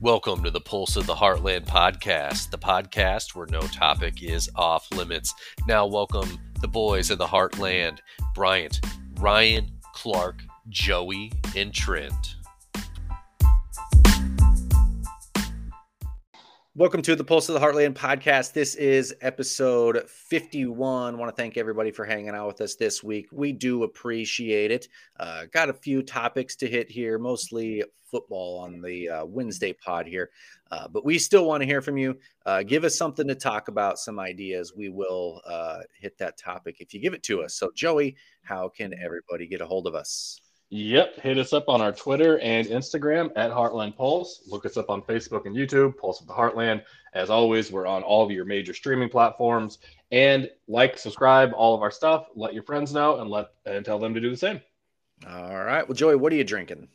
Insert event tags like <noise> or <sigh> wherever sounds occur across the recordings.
Welcome to the Pulse of the Heartland podcast, the podcast where no topic is off limits. Now, welcome the boys of the Heartland Bryant, Ryan, Clark, Joey, and Trent. Welcome to the Pulse of the Heartland podcast. This is episode 51. I want to thank everybody for hanging out with us this week. We do appreciate it. Uh, got a few topics to hit here, mostly football on the uh, Wednesday pod here, uh, but we still want to hear from you. Uh, give us something to talk about, some ideas. We will uh, hit that topic if you give it to us. So, Joey, how can everybody get a hold of us? Yep. Hit us up on our Twitter and Instagram at Heartland Pulse. Look us up on Facebook and YouTube, Pulse of the Heartland. As always, we're on all of your major streaming platforms. And like, subscribe, all of our stuff. Let your friends know and let and tell them to do the same. All right. Well, Joey, what are you drinking?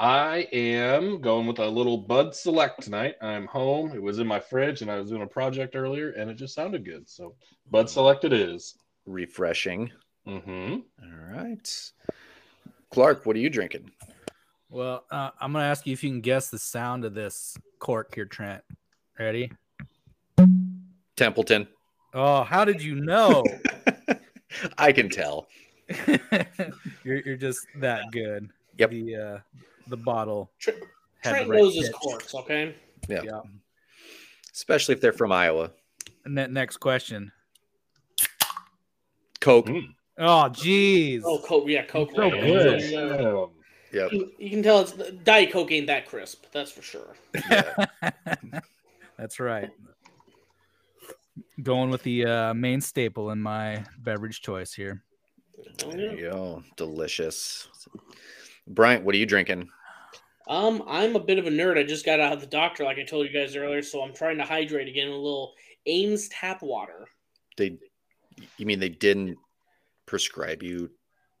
I am going with a little Bud Select tonight. I'm home. It was in my fridge and I was doing a project earlier and it just sounded good. So Bud Select it is. Refreshing. Mm-hmm. All right. Clark, what are you drinking? Well, uh, I'm going to ask you if you can guess the sound of this cork here, Trent. Ready? Templeton. Oh, how did you know? <laughs> I can tell. <laughs> you're, you're just that good. Yep. The uh, the bottle. Tr- Trent the right knows his corks, okay? Yeah. Yeah. Especially if they're from Iowa. And then next question. Coke. Mm. Oh, jeez. Oh, Coke, yeah, Coke. So right. good. Yeah. Yep. You, you can tell it's Diet Coke ain't that crisp. That's for sure. <laughs> That's right. Going with the uh, main staple in my beverage choice here. Oh, There you go. Delicious. Bryant, what are you drinking? Um, I'm a bit of a nerd. I just got out of the doctor, like I told you guys earlier, so I'm trying to hydrate again with a little Ames tap water. They you mean they didn't prescribe you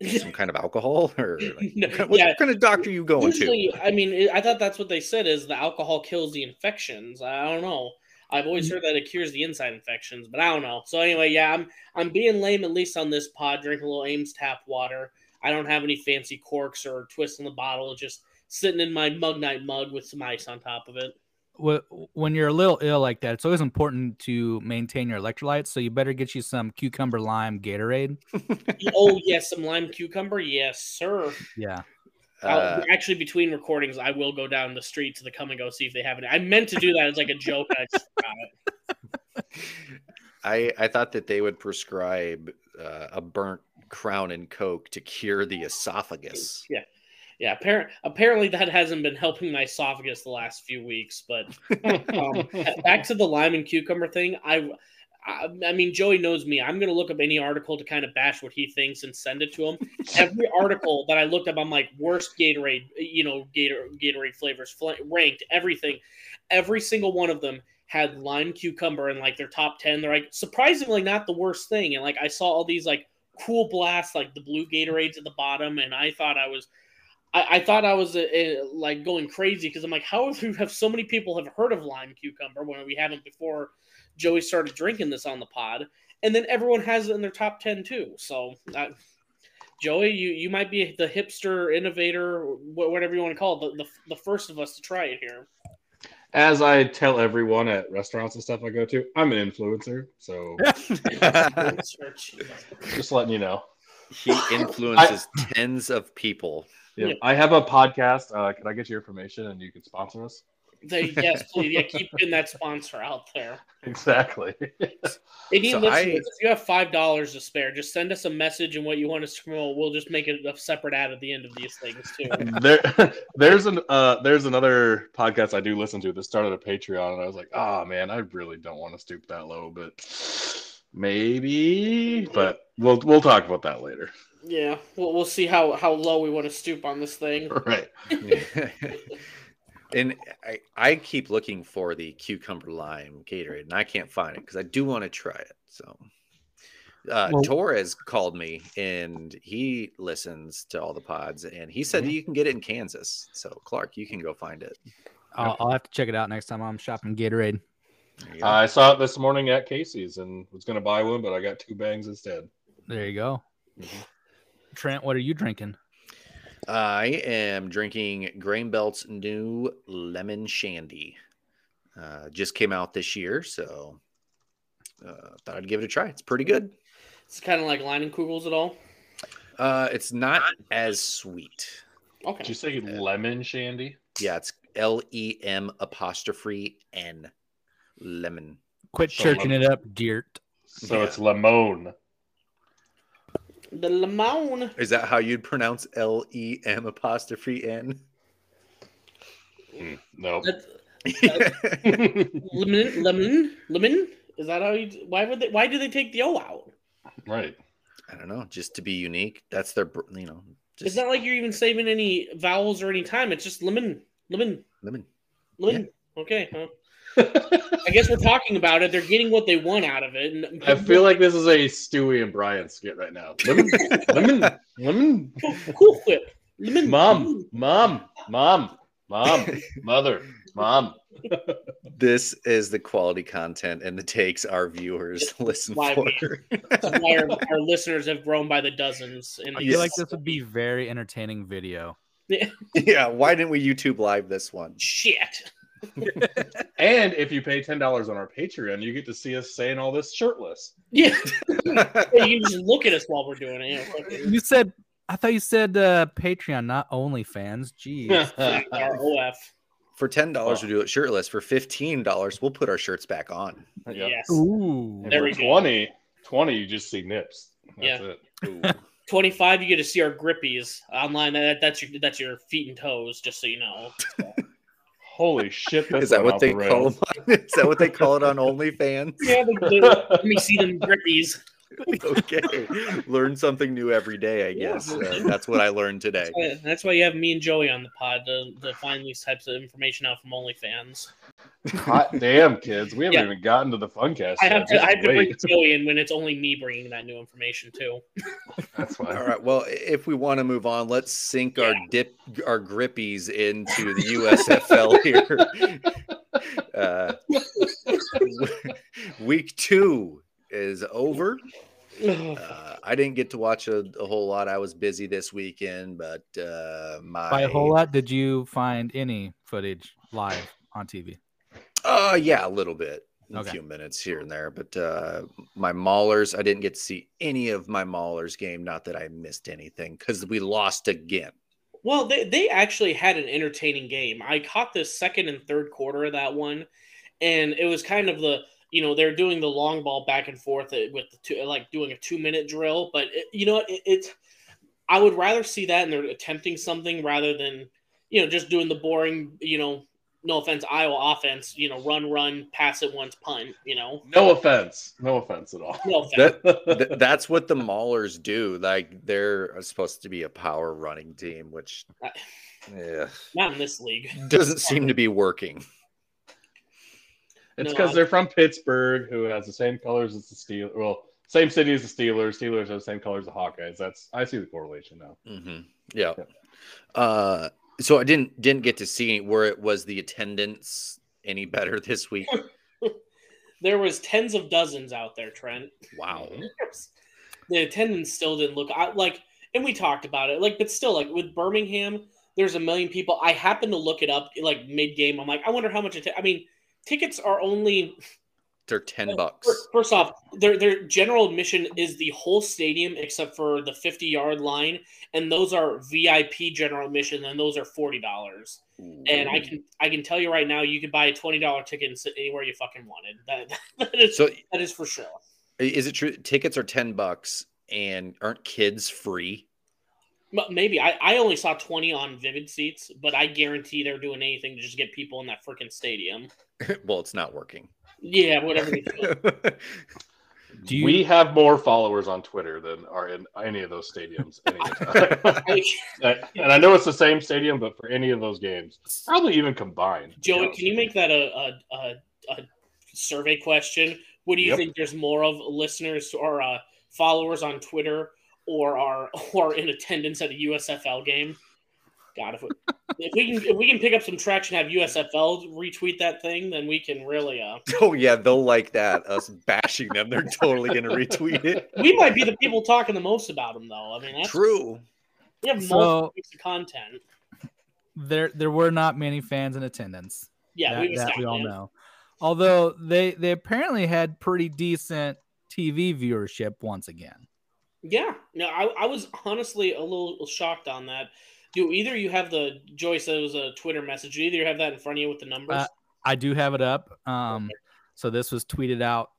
<laughs> some kind of alcohol <laughs> or like, No, what yeah. kind of doctor you going Usually, I mean, I thought that's what they said is the alcohol kills the infections. I don't know. I've always Mm-hmm. heard that it cures the inside infections, but I don't know. So anyway, yeah, I'm I'm being lame at least on this pod. Drink a little Ames tap water. I don't have any fancy corks or twists in the bottle. Just sitting in my mug night mug with some ice on top of it. Wh- When you're a little ill like that, it's always important to maintain your electrolytes. So you better get you some cucumber lime Gatorade. <laughs> oh yes, some lime cucumber. Yes, sir. Yeah. Uh, actually, between recordings, I will go down the street to the come and go see if they have it. I meant to do that as like a joke. I just it. I I thought that they would prescribe uh, a burnt crown and coke to cure the esophagus. Yeah, appar- apparently that hasn't been helping my esophagus the last few weeks. But um, <laughs> back to the lime and cucumber thing, I, I, I mean, Joey knows me. I'm gonna look up any article to kind of bash what he thinks and send it to him. Every <laughs> article that I looked up, I'm like worst Gatorade, you know, Gator Gatorade flavors fl- ranked everything. Every single one of them had lime cucumber in like their top ten. They're like surprisingly not the worst thing. And like I saw all these like cool blasts, like the blue Gatorades at the bottom, and I thought I was. I, I thought I was uh, uh, like going crazy because I'm like, how have, have so many people have heard of lime cucumber when we haven't before Joey started drinking this on the pod, and then everyone has it in their top ten too. So, uh, Joey, you you might be the hipster innovator, whatever you want to call it, the, the the first of us to try it here. As I tell everyone at restaurants and stuff I go to, I'm an influencer. So <laughs> just letting you know. he influences tens of people. Yeah, Yeah. I have a podcast. Uh, can I get your information and you can sponsor us? They, yes, please, yeah, keep getting that sponsor out there. <laughs> Exactly. If you, So listen, I- if you have five dollars to spare, just send us a message and what you want to promote. We'll just make it a separate ad at the end of these things too. <laughs> there, <laughs> there's an uh, there's another podcast I do listen to that started a Patreon, and I was like, oh man, I really don't want to stoop that low, but maybe. But we'll we'll talk about that later. Yeah, we'll, we'll see how how low we want to stoop on this thing. <laughs> Right. <laughs> and I, I keep looking for the cucumber lime Gatorade, and I can't find it because I do want to try it. So, uh, Well- Torres called me, and he listens to all the pods, and he said that you can get it in Kansas. So, Clark, you can go find it. I'll, I'll have to check it out next time I'm shopping Gatorade. There go. I saw it this morning at Casey's and was gonna buy one, but I got two bangs instead. There you go. Mhm. Trent, what are you drinking? I am drinking Grain Belt's new lemon shandy. Uh, just came out this year, so uh, thought I'd give it a try. It's pretty good. It's kind of like Leinenkugels at all. Uh, it's not as sweet. Okay. Did you say lemon shandy? Yeah, it's L E M apostrophe N. Lemon. Quit So churching lem- it up, Dirt. So Yeah. it's lemon. The lemon. Is that how you'd pronounce L E M apostrophe N? Mm, no. That's <laughs> lemon. Lemon. Lemon. Is that how you? Why would they? Why do they take the O out? right. I don't know, just to be unique. That's their, you know, just It's not like you're even saving any vowels or any time. It's just lemon. Lemon. lemon. Lemon. Okay. Huh? <laughs> I guess we're talking about it. They're getting what they want out of it. And I feel like this is a Stewie and Brian skit right now. Lemon, <laughs> lemon, lemon. cool, cool whip. Lemon. Mom, mom, mom, mom, <laughs> mother, mom. This is the quality content and the takes our viewers listen why for. we- why our, our listeners have grown by the dozens. In I feel like this would be very entertaining video. yeah, why didn't we YouTube live this one? shit. <laughs> And if you pay ten dollars on our Patreon, you get to see us saying all this shirtless. Yeah. <laughs> you can just look at us while we're doing it. Yeah, You said I thought you said uh, Patreon, not OnlyFans. Jeez. <laughs> our OF. For ten dollars, Oh. we do it shirtless. For fifteen dollars, we'll put our shirts back on. Yep. Yes. Ooh. And There for we go. 20, 20, you just see nips. That's Yeah. it. Ooh. 25 you get to see our grippies online that, that's your that's your feet and toes just so you know Holy shit! This is that what they the call rails. them? <laughs> Is that what they call it on OnlyFans? <laughs> yeah they, they, let me see them grippies <laughs> okay, learn something new every day. I Yeah. guess uh, that's what I learned today. Uh, that's why you have me and joey on the pod to, to find these types of information out from onlyfans Hot <laughs> damn, kids! We haven't Yeah. even gotten to the fun cast. i yet. have to Just i have to bring joey in when it's only me bringing that new information too <laughs> That's fine. All right. Well, if we want to move on, let's sink our dip, our grippies into the USFL <laughs> here. Uh, week two is over. Uh, I didn't get to watch a, a whole lot. I was busy this weekend, but uh, my By a whole lot, did you find any footage live on TV? Uh, yeah, a little bit, a few minutes here and there. But uh, my Maulers, I didn't get to see any of my Maulers game. Not that I missed anything because we lost again. Well, they, they actually had an entertaining game. I caught the second and third quarter of that one, and it was kind of the you know they're doing the long ball back and forth uh, with the two, like doing a two minute drill. But it, you know what? It, it's I would rather see that and they're attempting something rather than you know just doing the boring you know no offense Iowa offense you know run run pass it once punt you know No offense. No offense at all. no offense. That that's what the Maulers do. Like they're supposed to be a power running team, which I- yeah, not in this league. doesn't seem to be working. It's because I- they're from Pittsburgh, who has the same colors as the Steelers. Well, same city as the Steelers. Steelers have the same colors as the Hawkeyes. That's I see the correlation now. hmm Yeah. Yeah. Uh, so I didn't didn't get to see any, where it was the attendance any better this week. <laughs> There was tens of dozens out there, Trent. Wow. <laughs> the attendance still didn't look I, like and we talked about it like but still like with birmingham there's a million people i happened to look it up like mid-game i'm like i wonder how much it i mean tickets are only They're ten bucks. first off their their general admission is the whole stadium except for the 50 yard line and those are vip general admission and those are $40 and i can i can tell you right now you could buy a $20 ticket and sit anywhere you fucking wanted <laughs> that, that is So that is for sure is it true? Tickets are ten bucks, and aren't kids free? Maybe I, I only saw 20 on Vivid seats, but I guarantee they're doing anything to just get people in that freaking stadium. <laughs> well, it's not working. Yeah, whatever do. <laughs> Do you, we have more followers on Twitter than are in any of those stadiums. <laughs> Any of the time. I- and I know it's the same stadium, but for any of those games, probably even combined. to be Joey, can you make that a, a, a, a survey question? What do you Yep. think there's more of listeners or uh, followers on Twitter or are or in attendance at a USFL game? God, if we, if we can if we can pick up some traction, have USFL retweet that thing, then we can really uh <laughs> oh yeah, they'll like that. Us bashing them, they're totally gonna retweet it. <laughs> we might be the people talking the most about them though. I mean that's True. We have So- multiple weeks of content. There there were not many fans in attendance. Yeah, that, we've that we all established. know. Although they they apparently had pretty decent TV viewership once again. Yeah, no, I, I was honestly a little shocked on that. Do either you have the Joyce? It was a Twitter message. Do either you have that in front of you with the numbers? Uh, I do have it up. Um, so this was tweeted out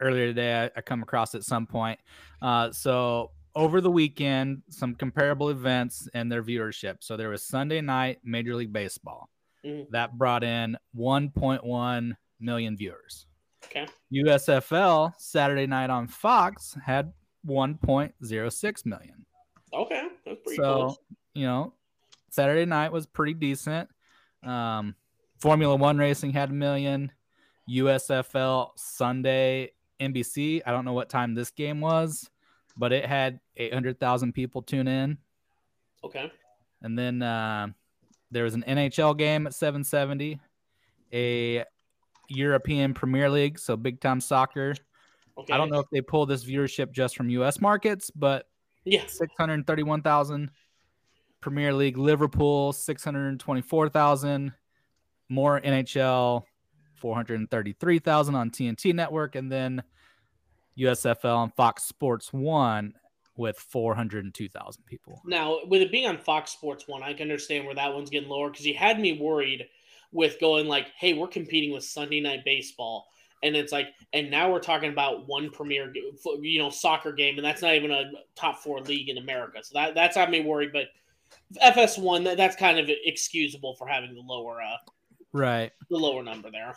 earlier today. I, I come across at some point. Uh, so over the weekend, some comparable events and their viewership. So there was Sunday night Major League Baseball Mhm. that brought in 1.1 million viewers. Okay. USFL Saturday night on Fox had 1.06 million. okay, that's pretty so close. You know saturday night was pretty decent. Um formula one racing had a million. Usfl sunday nbc i don't know what time this game was but it had 800000 people tune in. Okay, and then uh, there was an nhl game at 770 a european premier league so big time soccer. Okay. i don't know if they pull this viewership just from us markets but Yeah, 631,000. Premier League Liverpool 624,000. More NHL 433,000 on TNT network and then USFL on Fox Sports 1 with 402,000 people. Now, with it being on Fox Sports One, I can understand where that one's getting lower because you had me worried with going like, "Hey, we're competing with Sunday Night Baseball," and it's like, and now we're talking about one premier, you know, soccer game, and that's not even a top four league in America. So that that's had me worried. But FS1, that, that's kind of excusable for having the lower uh Right. the lower number there.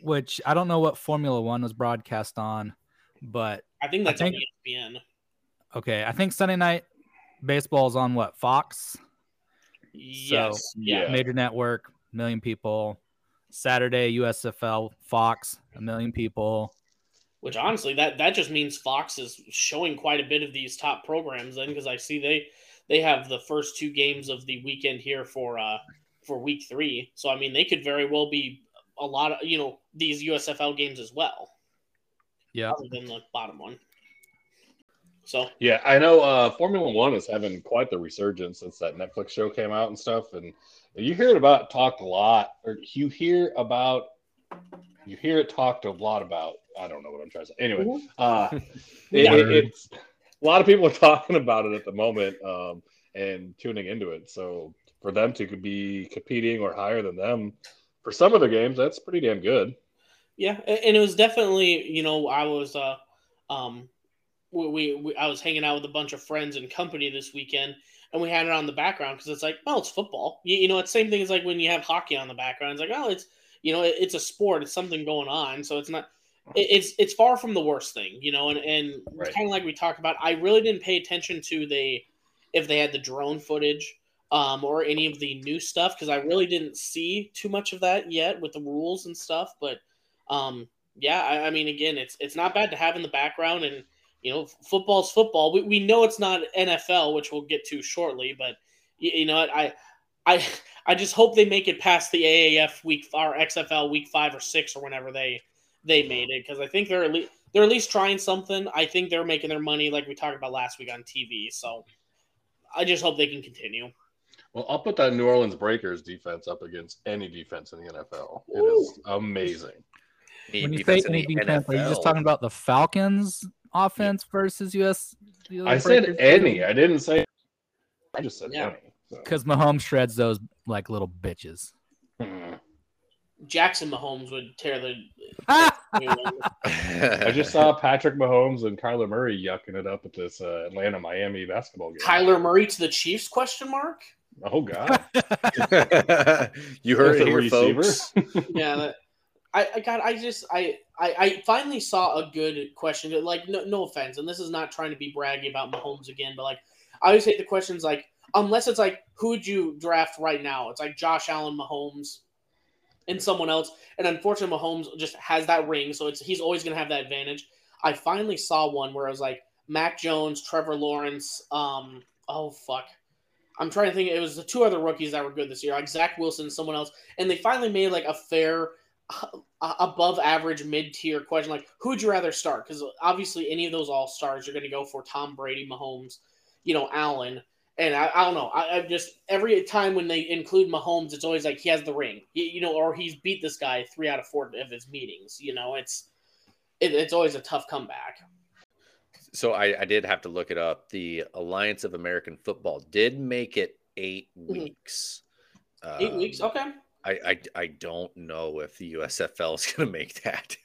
Which I don't know what Formula 1 was broadcast on, but I think that's think- on ESPN. okay, I think Sunday night baseball is on what? Fox? Yes, yeah. Yeah. major network, million people. Saturday, USFL, Fox, a million people. Which honestly, that that just means Fox is showing quite a bit of these top programs then, because I see they they have the first two games of the weekend here for uh for week three. So I mean, they could very well be a lot of you know these USFL games as well, Yeah. other than the bottom one. So Yeah, I know uh, Formula One is having quite the resurgence since that Netflix show came out and stuff. And you hear it about talked a lot, or you hear about, you hear it talked a lot about. I don't know what I'm trying to say. Anyway, uh, <laughs> it, it- it's a lot of people are <laughs> talking about it at the moment um, and tuning into it. So for them to be competing or higher than them for some of the games, that's pretty damn good. Yeah, and it was definitely you know I was uh um we, we, I was hanging out with a bunch of friends and company this weekend, and we had it on the background because it's like oh it's football you, you know it's same thing as like when you have hockey on the background it's like oh it's you know it, it's a sport it's something going on so it's not it's it's far from the worst thing you know and and Right. kind of like we talked about I really didn't pay attention to the if they had the drone footage um, or any of the new stuff because I really didn't see too much of that yet with the rules and stuff. But um, yeah, I, I mean, again, it's it's not bad to have in the background, and you know, football's football. We, we know it's not NFL, which we'll get to shortly, but you, you know, I I <laughs> I just hope they make it past the AAF week or XFL week five or six or whenever they they made it because I think they're at least they're at least trying something. I think they're making their money like we talked about last week on TV. So I just hope they can continue. Well, I'll put that New Orleans Breakers defense up against any defense in the NFL. It is amazing. When you say any defense, are you just talking about the Falcons offense versus US? I said any. I didn't say. I just said Yeah. any. so. Because Mahomes shreds those like little bitches. Hmm. Jackson Mahomes would tear the. <laughs> I just saw Patrick Mahomes and Kyler Murray yucking it up at this uh, Atlanta Miami basketball game. Kyler Murray to the Chiefs? Question mark. Oh God! <laughs> <laughs> you heard With it a here, receiver? folks. yeah, that, I, I got. I just, I, I, I finally saw a good question. Like, no, no offense, and this is not trying to be braggy about Mahomes again, but like, I always hate the questions like, unless it's like, who would you draft right now? It's like Josh Allen, Mahomes, and someone else. And unfortunately, Mahomes just has that ring, so it's he's always gonna have that advantage. I finally saw one where I was like, Mac Jones, Trevor Lawrence, um, oh fuck. I'm trying to think. It was the two other rookies that were good this year, like Zach Wilson, someone else, and they finally made like a fair, uh, above average, mid tier question, like who would you rather start? Because obviously, any of those all stars, you're going to go for Tom Brady, Mahomes, you know, Allen, And I, I don't know. I, I just every time when they include Mahomes, it's always like he has the ring, you, you know, or he's beat this guy three out of four of his meetings. You know, it's it, it's always a tough comeback. So I, I did have to look it up. The Alliance of American Football did make it 8 Mhm. weeks. Eight weeks, Um, okay. I, I I don't know if the USFL is <laughs> going to make that.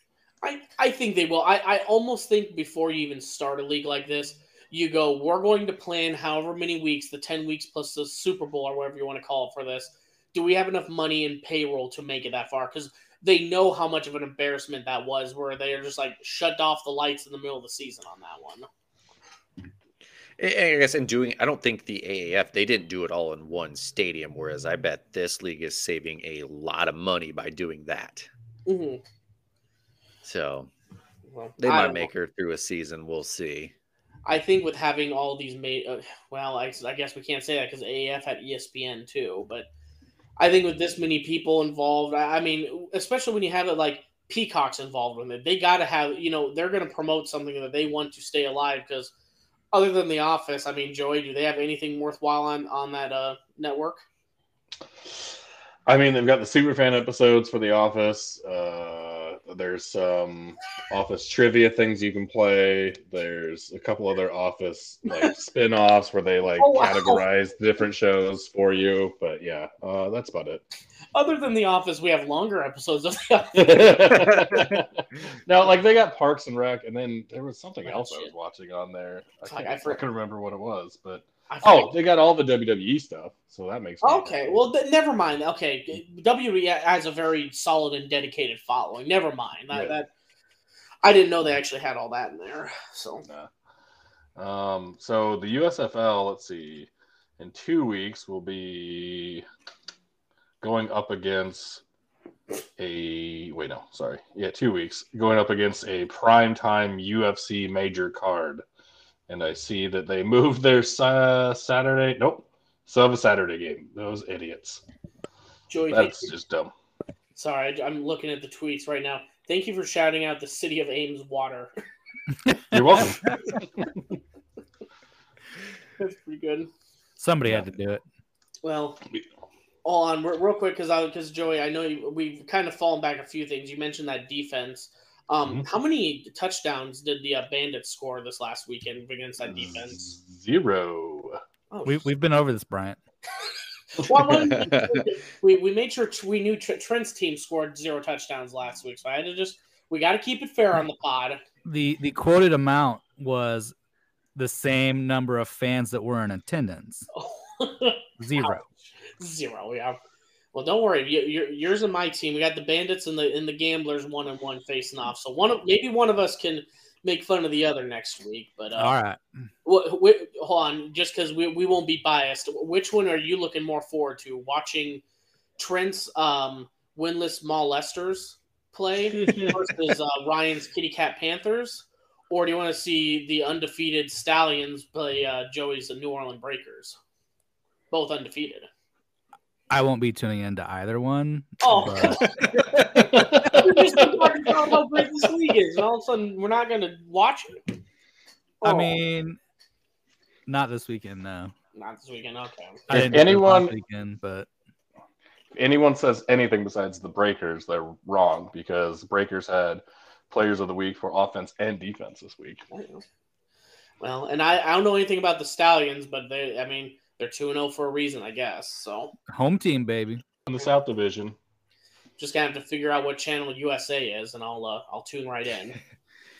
I, I think they will. I, I almost think before you even start a league like this, you go, we're going to plan however many weeks, the 10 weeks plus the Super Bowl or whatever you want to call it for this. Do we have enough money in payroll to make it that far? Because they know how much of an embarrassment that was, where they are just like shut off the lights in the middle of the season on that one. I guess in doing, I don't think the AAF they didn't do it all in one stadium. Whereas I bet this league is saving a lot of money by doing that. Mm-hmm. So Well, they might know. make her through a season. We'll see. I think with having all these made, uh, well, I, I guess we can't say that because AAF had ESPN too. But I think with this many people involved, I, I mean, especially when you have it like Peacock's involved with it, they got to have, you know, they're going to promote something that they want to stay alive because other than The Office, I mean, Joey, do they have anything worthwhile on on that uh, network? I mean, they've got the Superfan episodes for The Office. Uh, there's some Office trivia things you can play. There's a couple other Office like <laughs> spin-offs where they like Oh, wow. categorize different shows for you. But yeah, uh, that's about it. Other than The Office, we have longer episodes of The <laughs> Office. now, like they got Parks and Rec, and then there was something Oh, else I was watching on there. I, can't, I I, can remember what it was, but oh, they got all the WWE stuff, so that makes Okay, well, th- never mind. Okay, WWE has a very solid and dedicated following. Never mind. That, Yeah. that I didn't know they actually had all that in there. So Nah. Um, so the USFL, let's see, in two weeks we'll be going up against a wait no sorry yeah two weeks going up against a prime time UFC major card, and I see that they moved their sa- Saturday nope so have a Saturday game those idiots Joey, thank that's just dumb sorry, I- I'm looking at the tweets right now. Thank you for shouting out the city of Ames water. <laughs> you're welcome <laughs> That's pretty good. Somebody had to do it. Well, hold on, real quick, because I because Joey, I know you, we've kind of fallen back a few things. You mentioned that defense. Um, Mhm. How many touchdowns did the uh, Bandits score this last weekend against that defense? zero Oh, We, we've been over this, Bryant. <laughs> Well, well, <laughs> we, we made sure t- we knew Tr- Trent's team scored zero touchdowns last week, so I had to just we got to keep it fair on the pod. The the quoted amount was the same number of fans that were in attendance. <laughs> Zero. Zero, yeah. Well, don't worry. You, you're, yours and my team. We got the Bandits and the and the Gamblers one and one facing off. So one of maybe one of us can make fun of the other next week. But uh, All right. wh- wh- hold on, just because we, we won't be biased. Which one are you looking more forward to? Watching Trent's um, winless molesters play <laughs> versus uh, Ryan's Kitty Cat Panthers, or do you want to see the undefeated Stallions play uh, Joey's New Orleans Breakers? Both undefeated. I won't be tuning into either one. Oh, <laughs> We're just talking about how great this league is, and all of a sudden we're not going to watch it. I Oh, mean, not this weekend, no. not this weekend. Okay. I If didn't do this anyone- weekend, but anyone says anything besides the Breakers, they're wrong because Breakers had players of the week for offense and defense this week. Well, and I, I don't know anything about the Stallions, but they I mean they're two and zero for a reason, I guess. So home team, baby. In the South Division, just gonna have to figure out what channel USA is, and I'll uh, I'll tune right in. <laughs>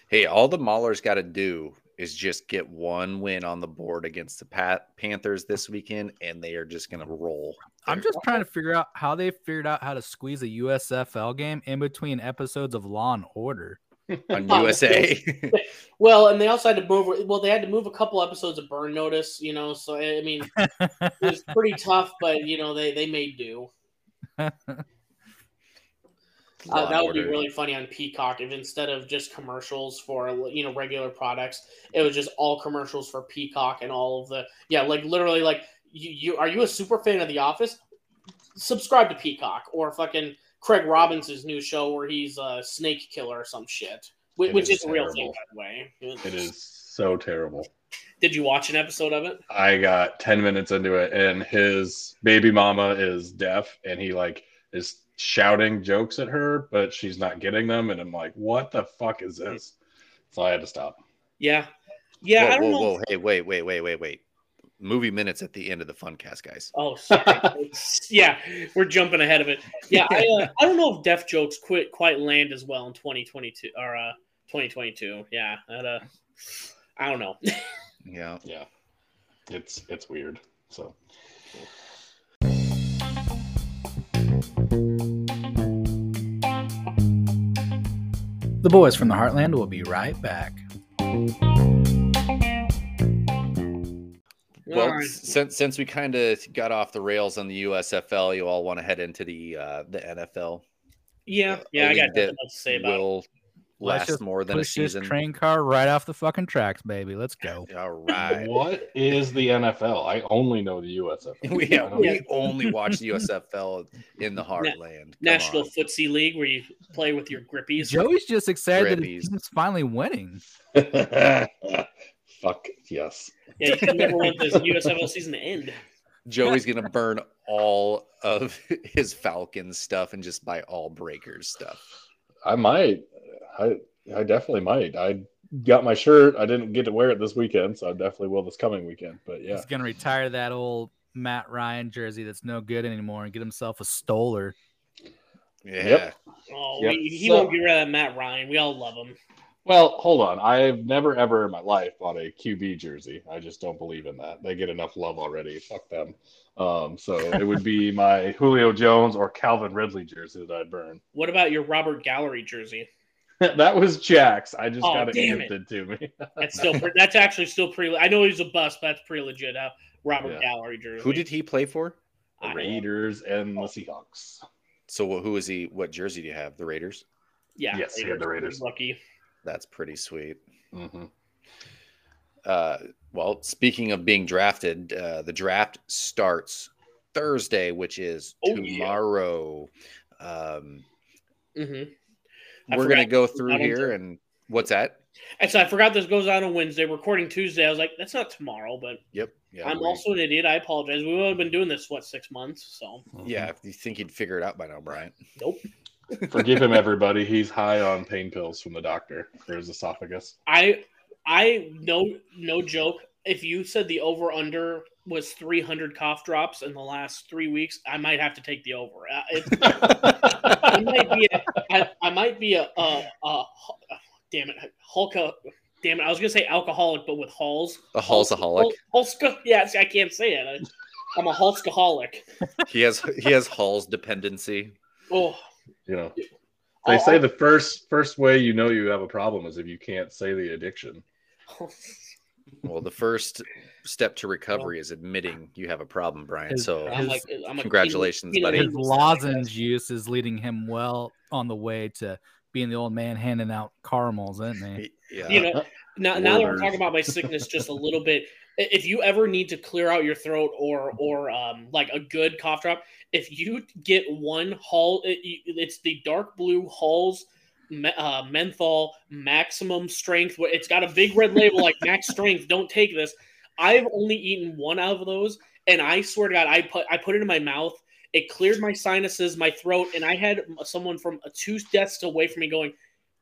Hey, all the Maulers got to do is just get one win on the board against the Pat- Panthers this weekend, and they are just going to roll. I'm just trying to figure out how they figured out how to squeeze a USFL game in between episodes of Law and Order. <laughs> on Oh, USA. <laughs> Well, and they also had to move. Well, they had to move a couple episodes of Burn Notice, you know. So I mean, it was pretty <laughs> tough, but you know they they made do. Uh, that would be really funny on Peacock if instead of just commercials for you know regular products, it was just all commercials for Peacock and all of the yeah, like literally like you, you are you a super fan of The Office? Subscribe to Peacock or fucking Craig Robinson's new show where he's a snake killer or some shit, which, which is is a real thing by the way. it is so terrible. Did you watch an episode of it? I got 10 minutes into it, and his baby mama is deaf, and he like is shouting jokes at her, but she's not getting them. And I'm like, what the fuck is this? So I had to stop. Yeah, yeah. whoa, I don't whoa, know. whoa. Hey, wait, wait, wait, wait, wait. Movie minutes at the end of the Funcast, guys. Oh, sorry. <laughs> <laughs> Yeah, we're jumping ahead of it. Yeah, I, uh, I don't know if deaf jokes quit quite land as well in 2022 or uh 2022. Yeah, that, uh, I don't know. <laughs> Yeah. Yeah, it's it's weird. So The boys from the Heartland will be right back. Well, All right. s- since since we kind of got off the rails on the USFL, you all want to head into the uh, the NFL. yeah, uh, yeah, I got that nothing else to say about it. Will Let's last just more than a Push this season. train car right off the fucking tracks, baby. Let's go. <laughs> All right. what is the NFL? I only know the USFL. <laughs> we, I don't- we only <laughs> watch the USFL in the heartland. Come National on. Footsie League where you play with your grippies. Joey's just excited that Grippies. his team's finally winning. Fuck yes. Yeah, you can never want this USFL season to end. Joey's gonna burn all of <laughs> his Falcons stuff and just buy all Breakers stuff. I might. I I definitely might. I got my shirt. I didn't get to wear it this weekend, so I definitely will this coming weekend. But yeah, He's gonna retire that old Matt Ryan jersey that's no good anymore and get himself a stoler. Yeah. Yep. Oh, Yep. we, he So- won't get rid of that Matt Ryan. We all love him. Well, hold on. I've never ever in my life bought a QB jersey. I just don't believe in that. They get enough love already. Fuck them. Um, so it would be <laughs> my Julio Jones or Calvin Ridley jersey that I'd burn. What about your Robert Gallery jersey? <laughs> that was Jack's. I just Oh, got it gifted to me. <laughs> That's still pre- that's actually still pretty. I know he's a bust, but that's pretty legit. Uh, Robert Yeah. Gallery jersey. Who did he play for? The. Raiders and the Seahawks. So who is he? What jersey do you have? The Raiders. Yeah, Yes, he had the Raiders. Lucky. That's pretty sweet. hmm Uh, well, speaking of being drafted, uh, the draft starts Thursday, which is Oh, yeah. tomorrow. Um, hmm we're gonna go through on here, and what's that? And so I forgot this goes out on Wednesday. Recording Tuesday. I was like, that's not tomorrow, but Yep. Yeah. I'm we- also an idiot. I apologize. We've only been doing this what six months, so Yeah. If you think you'd figure it out by now, Brian. nope. Forgive him, everybody. He's high on pain pills from the doctor for his esophagus. I I no no joke. If you said the over under was 300 cough drops in the last three weeks, I might have to take the over. Uh, it, <laughs> I might be a, I, I might be a, a, a damn it Hulk. Damn it! I was gonna say alcoholic, but with halls. A Halsaholic. Hulska. <laughs> Yeah, see, I can't say it. I, I'm a Hulskaholic. He has he has Hall's dependency. Oh, You know, they I'll- say the first first way you know you have a problem is if you can't say the addiction. <laughs> Well, the first step to recovery is admitting you have a problem, Brian. His- So I'm like, I'm Congratulations, Keenan- buddy. His lozenge use is leading him well on the way to being the old man handing out caramels, isn't he? he- yeah. You know, now, now that we're talking about my sickness just a little bit, if you ever need to clear out your throat or or um, like a good cough drop, if you get one Hall, it, it's the dark blue Halls uh, menthol maximum strength. It's got a big red label like max <laughs> strength. Don't take this. I've only eaten one out of those, and I swear to God, I put I put it in my mouth. It cleared my sinuses, my throat, and I had someone from two desks away from me going,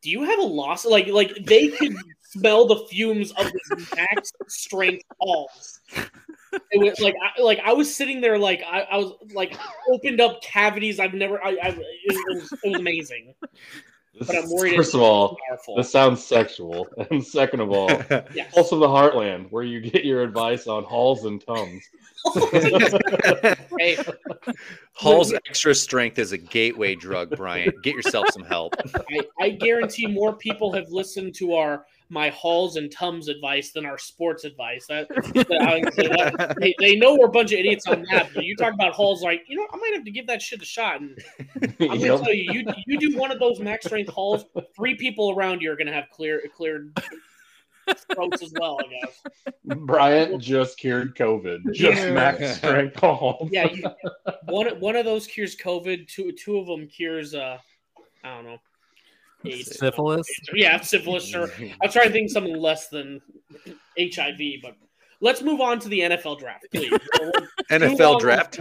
"Do you have a loss?" Like like they could smell the fumes of this max strength Halls. It was like I, like I was sitting there like I, I was like opened up cavities I've never I, I it, was, it was amazing. This But I'm worried First of all, powerful. this sounds sexual, <laughs> and second of all, Yes. also the Heartland, where you get your advice on halls and tums. Hey, Hall's extra strength is a gateway drug, Brian. Get yourself some help. I, I guarantee more people have listened to our my halls and tums advice than our sports advice. That, <laughs> that- I say that- they, they know we're a bunch of idiots on that. But you talk about halls, like you know, I might have to give that shit a shot. And I'm gonna tell you, you you do one of those max strength halls, three people around you are gonna have clear cleared throats as well. I guess. Bryant just cured COVID. Just Yeah. max <laughs> strength halls. Yeah, you, one one of those cures COVID. Two two of them cures. Uh, I don't know. AIDS. Syphilis. Yeah, syphilis. Sure. I'm trying to think something less than HIV, but let's move on to the NFL draft, please. <laughs> NFL <laughs> draft.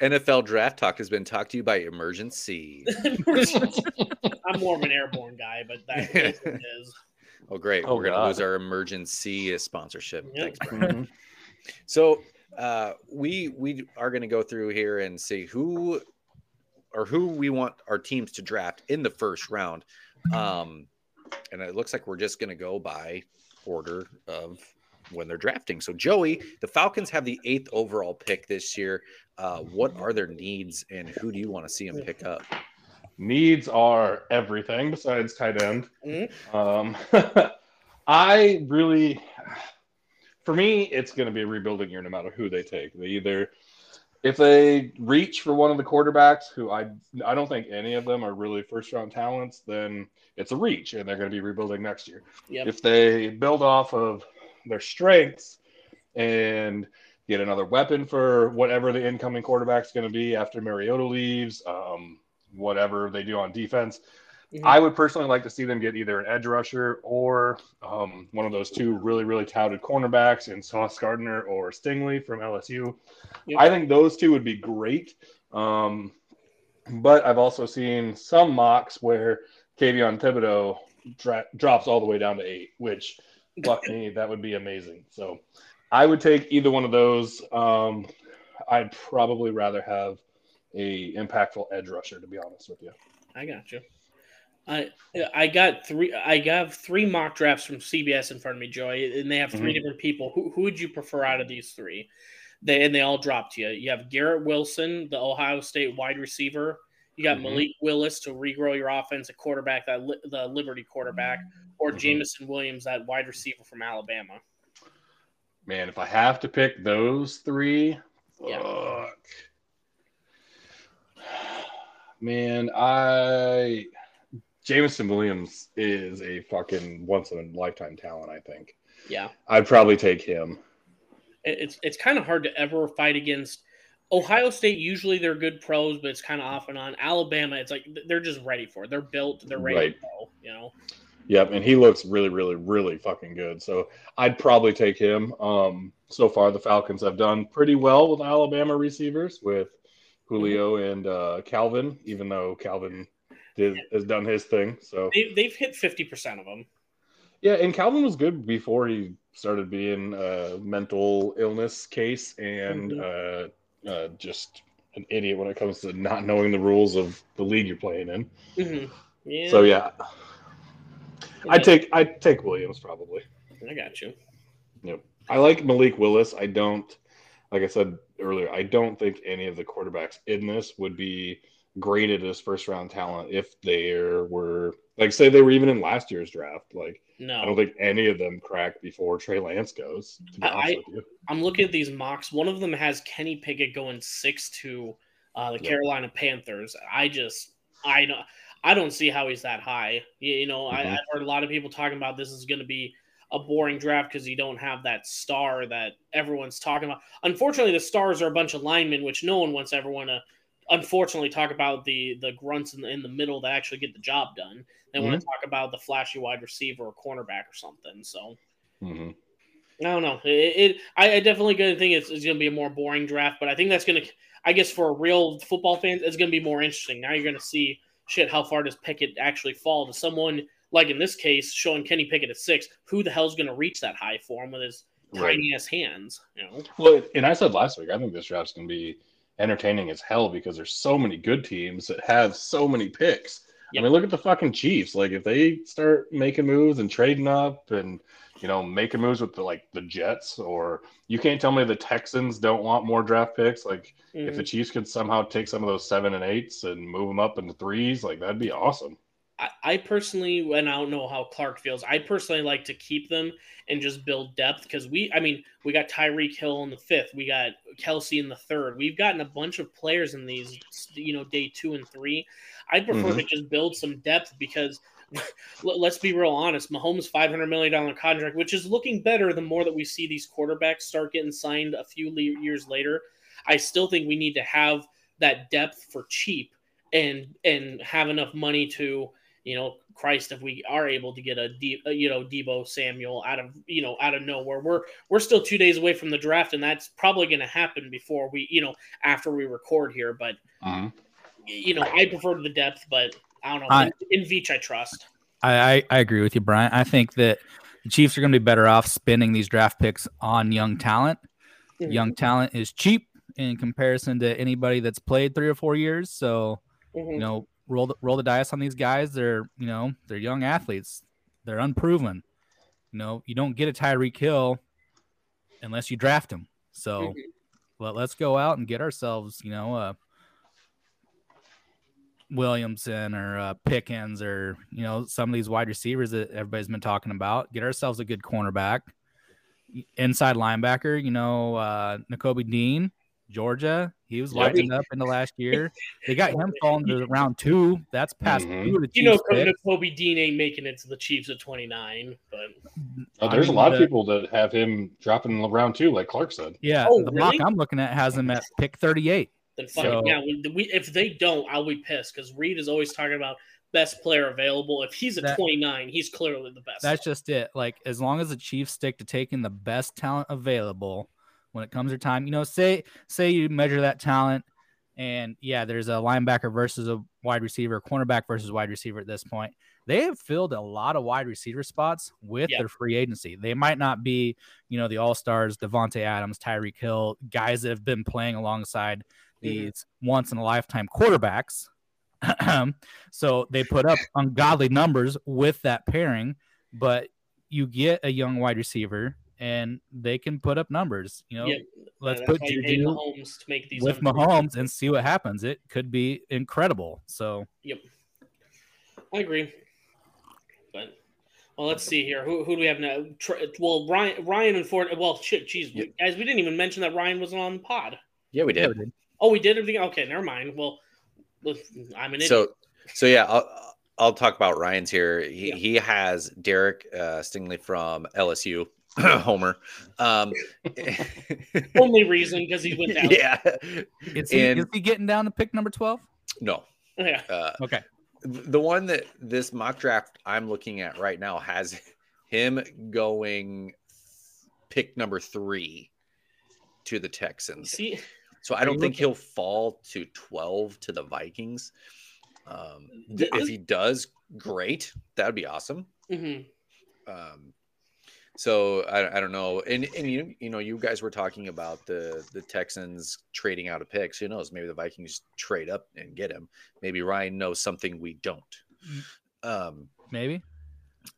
NFL <laughs> draft talk has been talked to you by Emergen-C. I'm more of an airborne guy, but that is what it is. Oh, great. Oh, We're going to God. lose our Emergen-C sponsorship. Yep. Thanks, Brian. So uh, we we are going to go through here and see who or who we want our teams to draft in the first round. Um, and it looks like we're just going to go by order of when they're drafting. So Joey, the Falcons have the eighth overall pick this year. Uh, what are their needs, and who do you want to see them pick up? Needs are everything besides tight end. Mhm. Um, <laughs> I really, for me, it's going to be a rebuilding year no matter who they take. They either, if they reach for one of the quarterbacks, who I I don't think any of them are really first round talents, then it's a reach, and they're going to be rebuilding next year. Yep. If they build off of their strengths and get another weapon for whatever the incoming quarterback's going to be after Mariota leaves, um, whatever they do on defense. Mhm. I would personally like to see them get either an edge rusher or um, one of those two really, really touted cornerbacks in Sauce Gardner or Stingley from LSU. Yep. I think those two would be great. Um, but I've also seen some mocks where Kayvon Thibodeaux dra- drops all the way down to eight, which, fuck me, that would be amazing. So I would take either one of those. Um, I'd probably rather have a impactful edge rusher, to be honest with you. I got you. I I got three. I got three mock drafts from CBS in front of me, Joy, and they have 3 Mhm. different people. Who who would you prefer out of these three? They and they all dropped you. You have Garrett Wilson, the Ohio State wide receiver. You got Mhm. Malik Willis to regrow your offense, a quarterback that li- the Liberty quarterback, or Mhm. Jameson Williams, that wide receiver from Alabama. Man, if I have to pick those three, Yeah. fuck. <sighs> Man, I Jameson Williams is a fucking once in a lifetime talent, I think. Yeah, I'd probably take him. It's it's kind of hard to ever fight against. Ohio State usually they're good pros, but it's kind of off and on. Alabama, it's like they're just ready for it. They're built. They're ready Right. to go. You know. Yep, and he looks really, really, really fucking good. So I'd probably take him. Um, so far, the Falcons have done pretty well with Alabama receivers with Julio and uh, Calvin, even though Calvin did, has done his thing. So They, they've hit 50% of them. yeah, and Calvin was good before he started being a mental illness case and uh, uh, just an idiot when it comes to not knowing the rules of the league you're playing in. Mhm. Yeah. So yeah, I'd take I'd take Williams probably. I got you. Yep. I like Malik Willis. I don't, like I said earlier, I don't think any of the quarterbacks in this would be graded as first round talent if they were, like, say they were even in last year's draft. Like, no. I don't think any of them crack before Trey Lance goes, to be I, with you. i'm looking at these mocks. One of them has Kenny Pickett going six to uh, the. Carolina Panthers. I just, I don't, I don't see how he's that high. You, you know, I, Mhm. I've heard a lot of people talking about this is going to be a boring draft because you don't have that star that everyone's talking about. Unfortunately, the stars are a bunch of linemen, which no one wants everyone to. Unfortunately, talk about the the grunts in the, in the middle that actually get the job done. They want to talk about the flashy wide receiver or cornerback or something. So Mhm. I don't know. It, it I, I definitely gonna think it's, it's gonna be a more boring draft, but I think that's gonna. I guess for real football fans, it's gonna be more interesting. Now you're gonna see shit. How far does Pickett actually fall to someone like in this case, showing Kenny Pickett at six? Who the hell's gonna reach that high for him with his Right. tiny ass hands? You know. Well, and I said last week, I think this draft's going to be entertaining as hell because there's so many good teams that have so many picks. Yep. I mean, look at the fucking Chiefs. Like, if they start making moves and trading up and, you know, making moves with the, like the Jets, or you can't tell me the Texans don't want more draft picks. Like, if the Mhm. Chiefs could somehow take some of those seven and eights and move them up into threes, like, that'd be awesome. I, I personally, and I don't know how Clark feels. I personally like to keep them and just build depth because we, I mean, we got Tyreek Hill in the fifth, we got Kelce in the third. We've gotten a bunch of players in these, you know, day two and three. I prefer to mm-hmm. just build some depth because <laughs> let- let's be real honest. Mahomes' five hundred million dollar contract, which is looking better the more that we see these quarterbacks start getting signed a few le- years later. I still think we need to have that depth for cheap and and have enough money to you know Christ, if we are able to get a, D, uh, you know, Deebo Samuel out of, you know, out of nowhere, we're we're still two days away from the draft, and that's probably going to happen before we, you know, after we record here. But Mhm. you know, I prefer the depth, but I don't know. I- in, in Veach, I trust. I, I, I agree with you, Brian. I think that the Chiefs are going to be better off spending these draft picks on young talent. Mhm. Young talent is cheap in comparison to anybody that's played three or four years. So Mhm. you know, roll the, roll the dice on these guys. They're you know they're young athletes. They're unproven. You know, you don't get a Tyreek Hill unless you draft him. So Mhm. let, let's go out and get ourselves you know uh, Williamson or uh, Pickens or you know some of these wide receivers that everybody's been talking about. Get ourselves a good cornerback, inside linebacker. You know, uh, Nakobe Dean, Georgia. He was Yep. lighting up in the last year. They got him <laughs> falling to round two. That's past Mhm. two of the You know, Chiefs pick. Kobe Dean ain't making it to the Chiefs at 29, but Oh, I there's mean, a lot of people that have him dropping round two, like Clark said. Yeah, Oh, the mock? I'm looking at has him at pick 38. then fucking So- yeah. We, we, if they don't, I'll be pissed because Reed is always talking about best player available. If he's a That- 29, he's clearly the best. That's just it. Like as long as the Chiefs stick to taking the best talent available when it comes to time, you know, say say you measure that talent and yeah, there's a linebacker versus a wide receiver, cornerback versus wide receiver at this point. They have filled a lot of wide receiver spots with Yeah. their free agency. They might not be, you know, the all-stars, Davante Adams, Tyreek Hill, guys that have been playing alongside mm-hmm. these once in a lifetime quarterbacks. <clears throat> so they put up ungodly numbers with that pairing, but you get a young wide receiver and they can put up numbers. You know, Yeah, let's That's put why you Juju Mahomes to make these with unbelievable- Mahomes and see what happens. It could be incredible. So Yep, I agree. But well, let's see here. Who, who do we have now? Well, Ryan, Ryan and Ford. Well, shit, geez, we- guys, we didn't even mention that Ryan was on the pod. Yeah, we did. Oh, we did everything. Okay, never mind. Well, I'm an idiot. So, so yeah, I'll, I'll talk about Ryan's here. He, Yeah. he has Derek uh, Stingley from LSU, <laughs> Homer. Um, <laughs> only reason because he went down. yeah, is he, And- is he getting down to pick number 12? no. Yeah. Uh, Okay. the one that this mock draft I'm looking at right now has him going pick number three to the Texans. See, So I don't think looking- he'll fall to 12 to the Vikings. Um, Th- if he does, great. That would be awesome. mhm. Um, so I, I don't know. And, and you, you know, you guys were talking about the, the Texans trading out of picks. Who knows? Maybe the Vikings trade up and get him. Maybe Ryan knows something we don't. Um, Maybe.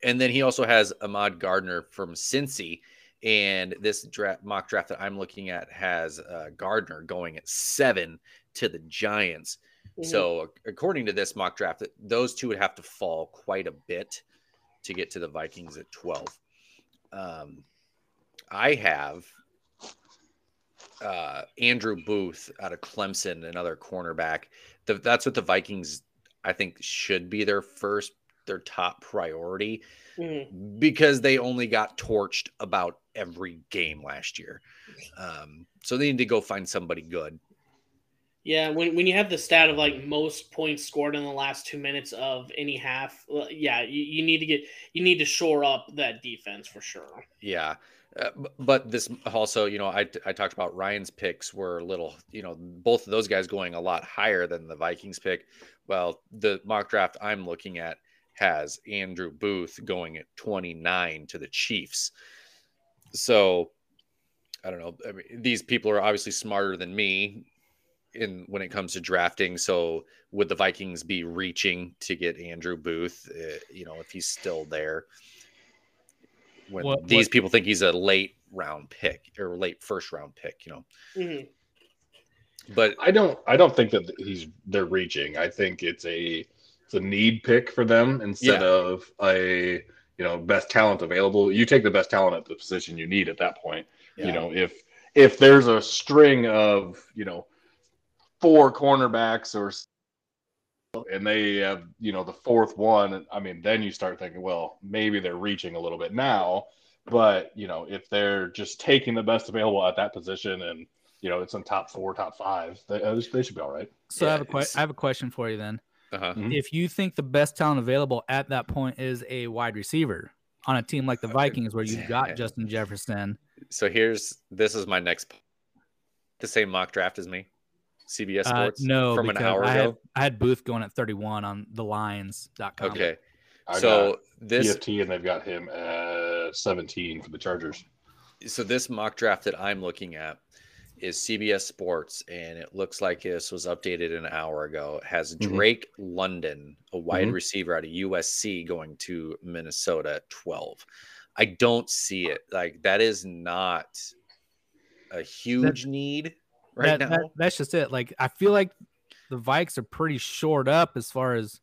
and then he also has Ahmad Gardner from Cincy. And this draft, mock draft that I'm looking at has uh, Gardner going at seven to the Giants. Mhm. So, according to this mock draft, those two would have to fall quite a bit to get to the Vikings at 12. Um, I have uh, Andrew Booth out of Clemson, another cornerback. The, that's what the Vikings, I think, should be their first, their top priority Mhm. because they only got torched about every game last year. <laughs> Um, so they need to go find somebody good. Yeah, when, when you have the stat of like most points scored in the last two minutes of any half, yeah, you, you need to get you need to shore up that defense for sure. Yeah. Uh, but this also, you know, I, I talked about Ryan's picks were a little, you know, both of those guys going a lot higher than the Vikings pick. Well, the mock draft I'm looking at has Andrew Booth going at 29 to the Chiefs. So I don't know. I mean, these people are obviously smarter than me in when it comes to drafting. So would the Vikings be reaching to get Andrew Booth, uh, you know, if he's still there? When What- these what- people think he's a late round pick or late first round pick, you know. Mhm. But I don't. I don't think that he's they're reaching. I think it's a it's a need pick for them instead Yeah. of a you know best talent available. You take the best talent at the position you need at that point. yeah. You know if if there's a string of you know four cornerbacks or and they have you know the fourth one i mean then you start thinking well maybe they're reaching a little bit now but you know if they're just taking the best available at that position and you know it's in top four top five they, uh, they should be all right So I have a Yeah, que- I have a question for you then. Uh-huh. Mhm. if you think the best talent available at that point is a wide receiver on a team like the Vikings, where you've got Justin Jefferson, So here's this is my next the same mock draft as me. CBS uh, Sports no, from an because hour I had, ago. I had Booth going at 31 on the lines.com. Okay. I So got this PFT, and they've got him at 17 for the Chargers. so this mock draft that I'm looking at is CBS Sports, and it looks like this was updated an hour ago. It has Mhm. Drake London, a wide Mhm. receiver out of USC, going to Minnesota at 12. I don't see it. Like that is not a huge need right That- now. that- that's just it. Like I feel like the Vikes are pretty short up as far as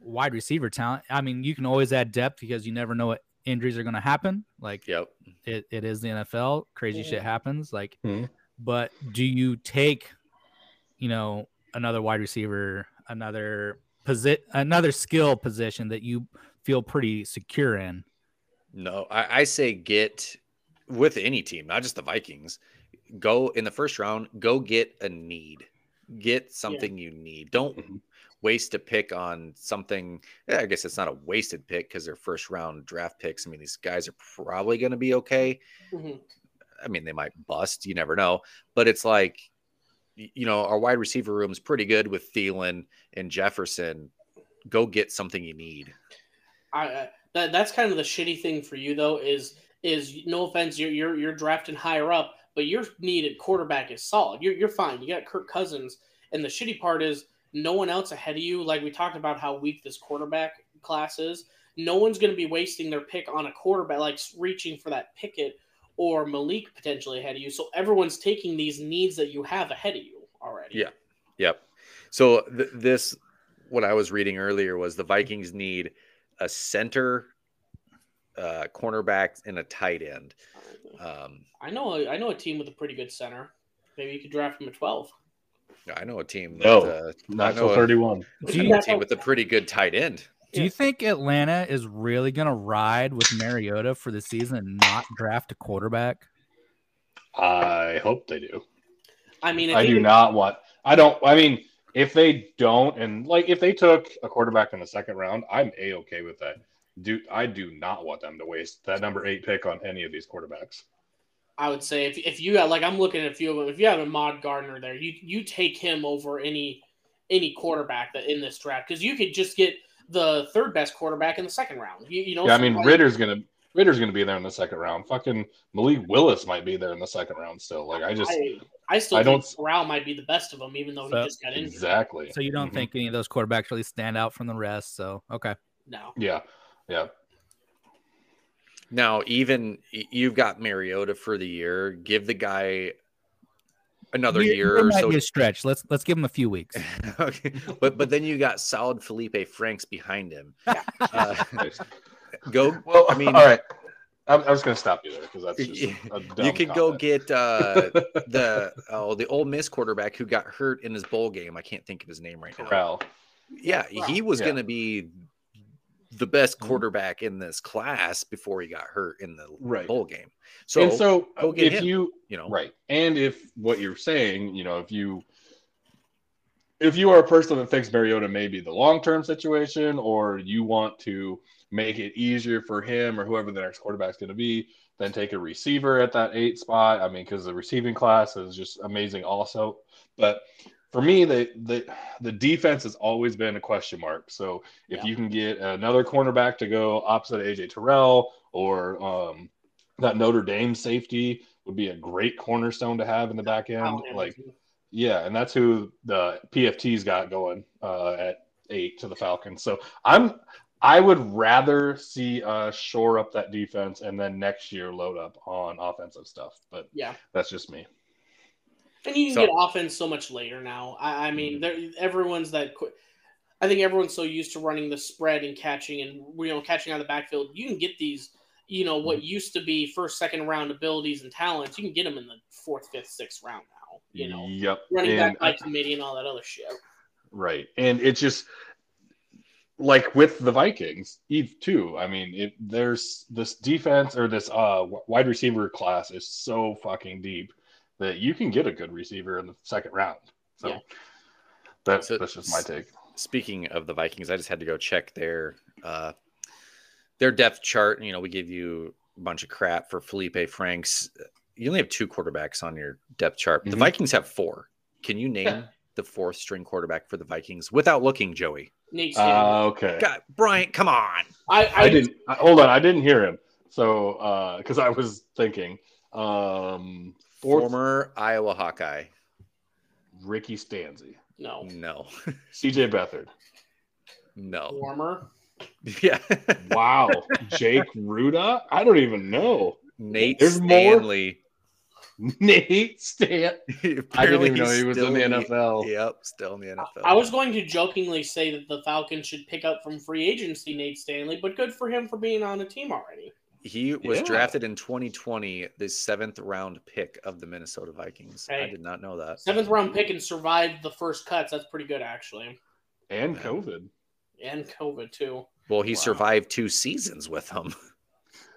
wide receiver talent. I mean, you can always add depth because you never know what injuries are going to happen. Like yep. it, it is the NFL. Crazy shit happens. Like, Mhm. but do you take, you know, another wide receiver, another posi- another skill position that you feel pretty secure in? No, I, I say get with any team, not just the Vikings. Go in the first round. Go get a need. Get something you need. Don't Mhm. waste a pick on something. yeah, I guess it's not a wasted pick because they're first round draft picks. I mean, these guys are probably going to be okay. Mhm. I mean, they might bust. You never know. But it's like, you know, our wide receiver room is pretty good with Thielen and Jefferson. Go get something you need. I, I that that's kind of the shitty thing for you though is is no offense you're you're, you're drafting higher up, but your needed quarterback is solid. You're you're fine. You got Kirk Cousins, and the shitty part is no one else ahead of you. Like we talked about how weak this quarterback class is. No one's going to be wasting their pick on a quarterback, like reaching for that Pickett or Malik potentially ahead of you. So everyone's taking these needs that you have ahead of you already. Yeah. Yep. So th- this, what I was reading earlier was the Vikings need a center, uh, cornerback, and a tight end. Um, I know. A, I know a team with a pretty good center. Maybe you could draft him at twelve. I know a team. No, that, uh, Not I know till a- 31. Do you, know a team with a pretty good tight end. do you think Atlanta is really going to ride with Mariota for the season and not draft a quarterback? I hope they do. I mean, I do it- not want. I don't. I mean, if they don't, and like if they took a quarterback in the second round, I'm a okay with that. Do I do not want them to waste that number eight pick on any of these quarterbacks. I would say if, if you got like I'm looking at a few of them. If you have a Mod Gardner there, you you take him over any any quarterback that in this draft because you could just get the third best quarterback in the second round. You, you know, Yeah, I mean Ridder's gonna Ridder's gonna be there in the second round. Fucking Malik Willis might be there in the second round still. Like I just I, I still I think don't- Corral might be the best of them, even though So- he just got injured. exactly. So you don't Mhm. think any of those quarterbacks really stand out from the rest? So okay, No, Yeah, yeah. Now, even you've got Mariota for the year. Give the guy another Year- year year or so. a stretch. Let's let's give him a few weeks. <laughs> okay. But but then you got solid Felipe Franks behind him. <laughs> Uh, go Well, I mean- all right. I'm, I'm just gonna stop you there because that's just You- a dumb you could go get uh, <laughs> the oh the Ole Miss quarterback who got hurt in his bowl game. I can't think of his name right now. Corral. Yeah, he was Yeah. going to be the best Mhm. quarterback in this class before he got hurt in the Right. bowl game. So, and so go if him. you you know, right, and if what you're saying, you know, if you if you are a person that thinks Mariota may be the long term situation, or you want to make it easier for him or whoever the next quarterback is going to be, then take a receiver at that eight spot. I mean, because the receiving class is just amazing, also. But for me, the the the defense has always been a question mark. So if Yeah. you can get another cornerback to go opposite AJ Terrell or um, that Notre Dame safety would be a great cornerstone to have in the back end. Like, yeah, and that's who the PFT's got going uh, at eight to the Falcons. So I'm I would rather see uh shore up that defense and then next year load up on offensive stuff. But yeah. that's just me. And you can So- get offense so much later now. I, I Mm-hmm. mean, there, everyone's that. Qu- I think everyone's so used to running the spread and catching and you know catching out of the backfield. You can get these, you know, Mm-hmm. what used to be first, second round abilities and talents. You can get them in the fourth, fifth, sixth round now. You know, Yep. running And back by committee and all that other shit. Right. And it's just like with the Vikings, Eve too. I mean, it, there's this defense or this uh wide receiver class is so fucking deep that you can get a good receiver in the second round. So Yeah. that's So- that's just my take. speaking of the Vikings, I just had to go check their uh, their depth chart. You know, we give you a bunch of crap for Felipe Franks. You only have two quarterbacks on your depth chart. The Mhm. Vikings have four. Can you name the fourth string quarterback for the Vikings without looking, Joey? Nate Uh, okay. God, Bryant, come on. I, I, I didn't. I, hold on, I didn't hear him. So, because I was thinking, um, fourth, Former Iowa Hawkeye. Ricky Stanzi, no No, <laughs> C.J. Beathard. no. Former. <laughs> Yeah. Wow, Jake Ruda. I don't even know. Nate There's more? Stanley. <laughs> Nate Stan. I didn't even know he was in the NFL. Yep, still in the NFL. I was going to jokingly say that the Falcons should pick up from free agency Nate Stanley, but good for him for being on a team already. He was Yeah. drafted in 2020, the seventh round pick of the Minnesota Vikings. I did not know that. Seventh round pick and survived the first cuts. That's pretty good, actually. And COVID. And COVID, too. Well, he Wow. survived two seasons with them. <laughs>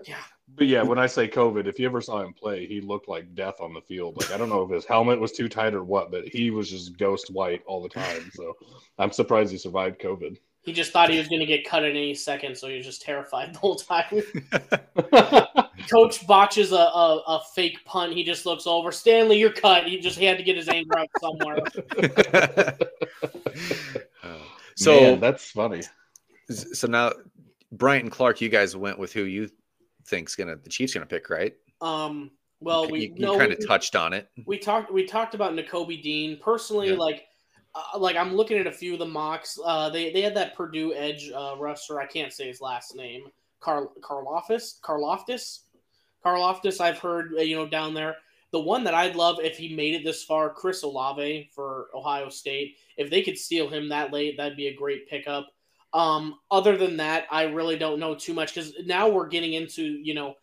Yeah. But yeah, when I say COVID, if you ever saw him play, he looked like death on the field. Like I don't know if his helmet was too tight or what, but he was just ghost white all the time. So I'm surprised he survived COVID. He just thought he was going to get cut in any second, so he was just terrified the whole time. <laughs> <laughs> Coach botches a, a, a fake punt. He just looks over. Stanley, you're cut. He just had to get his anger out somewhere. <laughs> <laughs> so, Man, that's funny. so now, Bryant and Clark, you guys went with who you think's gonna the Chiefs gonna pick, right? Um. Well, you, we you no, kind of touched on it. we talked we talked about Nakobe Dean personally. Yeah. Like, uh, like I'm looking at a few of the mocks. Uh, they they had that Purdue edge uh, rusher. I can't say his last name. Carl Karlaftis Karlaftis Karlaftis. I've heard uh, you know down there. The one that I'd love if he made it this far, Chris Olave for Ohio State. If they could steal him that late, that'd be a great pickup. Um, other than that, I really don't know too much because now we're getting into you know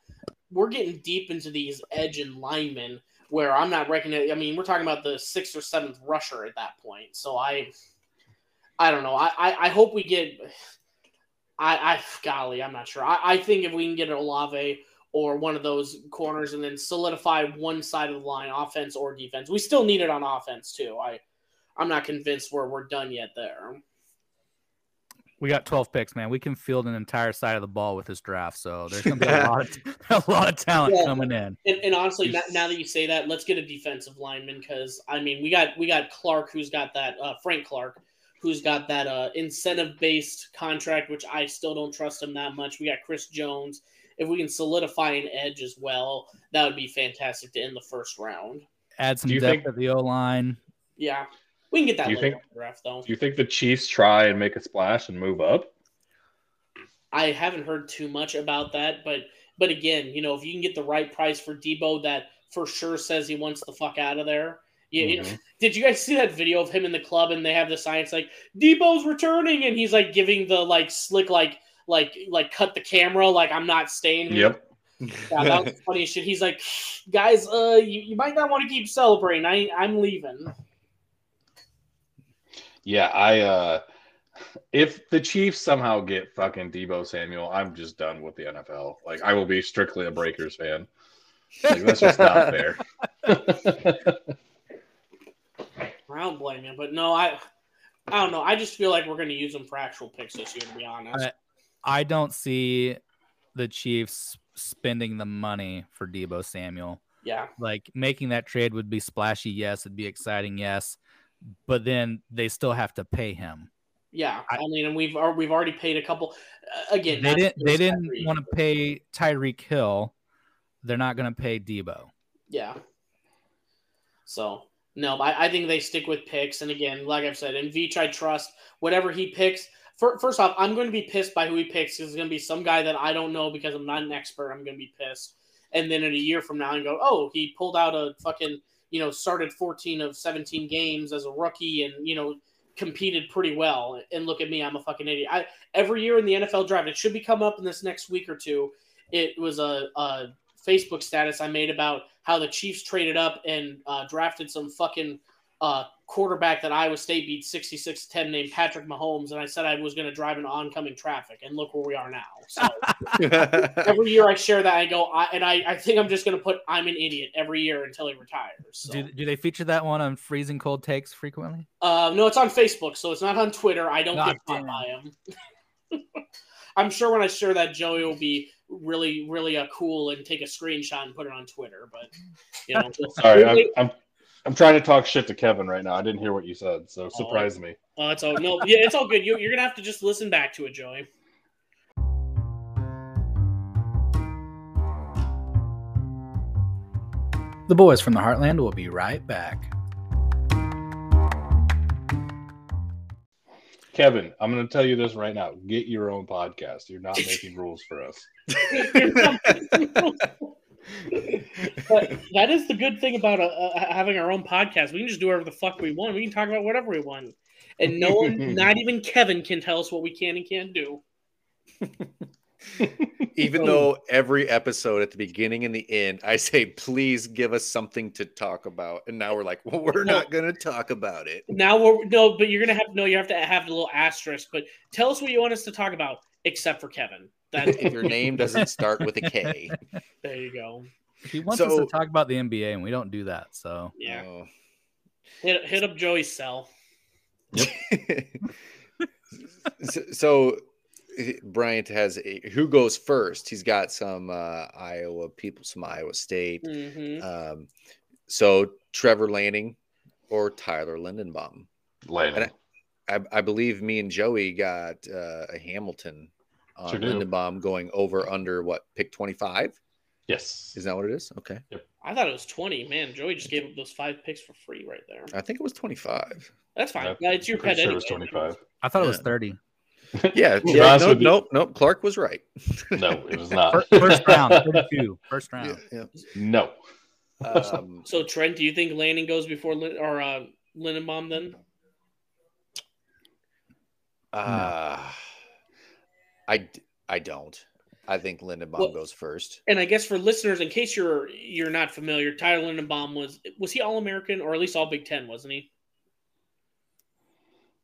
we're getting deep into these edge and linemen where I'm not reckoning. I mean, we're talking about the sixth or seventh rusher at that point. So I, I don't know. I I, I hope we get. I I golly, I'm not sure. I, I think if we can get an Olave or one of those corners and then solidify one side of the line, offense or defense, we still need it on offense too. I I'm not convinced we're we're done yet there. We got 12 picks, man. We can field an entire side of the ball with this draft, so there's gonna be a lot of <laughs> a lot of talent Yeah. coming in. And, and honestly, now, now that you say that, let's get a defensive lineman because I mean, we got we got Clark, who's got that uh, Frank Clark, who's got that uh, incentive based contract, which I still don't trust him that much. We got Chris Jones. If we can solidify an edge as well, that would be fantastic to end the first round. Add some Do you depth think- at the O line. Yeah, we can get that Do you later think- the draft though. Do you think the Chiefs try and make a splash and move up? I haven't heard too much about that, but but again, you know, if you can get the right price for Deebo, that for sure says he wants the fuck out of there. Yeah, Mhm. did you guys see that video of him in the club and they have the signs like Deebo's returning and he's like giving the like slick like like like cut the camera like I'm not staying here. Yep. Yeah, that was <laughs> funny shit. He's like, guys, uh, you, you might not want to keep celebrating. I I'm leaving. Yeah, I uh if the Chiefs somehow get fucking Deebo Samuel, I'm just done with the NFL. Like I will be strictly a Breakers fan. Like that's just not <laughs> fair. <laughs> I don't blame you, but no, I I don't know. I just feel like we're gonna use them for actual picks this year, to be honest. I- I don't see the Chiefs spending the money for Deebo Samuel. yeah. Like making that trade would be splashy, yes, it'd be exciting, yes, but then they still have to pay him. Yeah, I, I- mean, and we've al- we've already paid a couple. Uh, again, They didn't. They didn't Tyreek. want to pay Tyreek Hill. They're not going to pay Deebo. Yeah. So no, I, I think they stick with picks. And again, like I've said, in Veach, I trust whatever he picks. For, first off, I'm going to be pissed by who he picks. 'cause It's going to be some guy that I don't know because I'm not an expert. I'm going to be pissed. And then in a year from now, and go, oh, he pulled out a fucking, you know, started 14 of 17 games as a rookie, and you know, competed pretty well. And look at me, I'm a fucking idiot. I every year in the NFL draft, it should be come up in this next week or two. It was a, a Facebook status I made about how the Chiefs traded up and uh, drafted some fucking uh, quarterback that Iowa State beat 66 10 named Patrick Mahomes. And I said I was going to drive in oncoming traffic. And look where we are now. So <laughs> every year I share that, I go, I, and I, I think I'm just going to put I'm an idiot every year until he retires. So. Do, do they feature that one on freezing cold takes frequently? Uh, no, it's on Facebook. So it's not on Twitter. I don't God get caught by him. <laughs> I'm sure when I share that, Joey will be really, really uh, cool and take a screenshot and put it on Twitter. But, you know, <laughs> Sorry, I'm, I'm I'm trying to talk shit to Kevin right now. I didn't hear what you said, so surprise me. Oh, it's all no, yeah, it's all good. You, you're gonna have to just listen back to it, Joey. The boys from the Heartland will be right back. Kevin, I'm going to tell you this right now. Get your own podcast. You're not making rules for us. <laughs> but that is the good thing about uh, uh, having our own podcast. We can just do whatever the fuck we want. We can talk about whatever we want, and no one, <laughs> not even Kevin, can tell us what we can and can't do. <laughs> Even <laughs> oh. though every episode at the beginning and the end, I say, please give us something to talk about. And now we're like, well, we're not going to talk about it. Now we're no, but you're gonna have no. You have to have a little asterisk. But tell us what you want us to talk about, except for Kevin. That If your name doesn't start with a K. <laughs> there you go. He wants us to talk about the NBA, and we don't do that. So Yeah, Oh. hit hit up Joey's cell. <laughs> so, so Bryant has a, who goes first? He's got some uh, Iowa people, some Iowa State. hmm Um, so Trevor Lanning or Tyler Linderbaum. Landon. I, I believe me and Joey got uh, a Hamilton on Sure. Linderbaum going over under what pick 25? Yes. Is that what it is? Okay. I thought it was twenty. Man, Joey just gave up those five picks for free right there. I think it was 25. That's fine. Yeah, Yeah, it's your Pretty pet sure anyway. it was 25. I thought it was 30. <laughs> Yeah. Yeah honest no, with nope. Nope. Clark was right. No, it was not. Fir- First round, 32. First <laughs> round. Yeah. No. Um, So Trent, do you think Lanning goes before Lin- or uh, Linderbaum then? uh, I, d- I don't. I think Linderbaum Well- goes first. And I guess for listeners, in case you're you're not familiar, Tyler Linderbaum was was he All American or at least All Big Ten, wasn't he?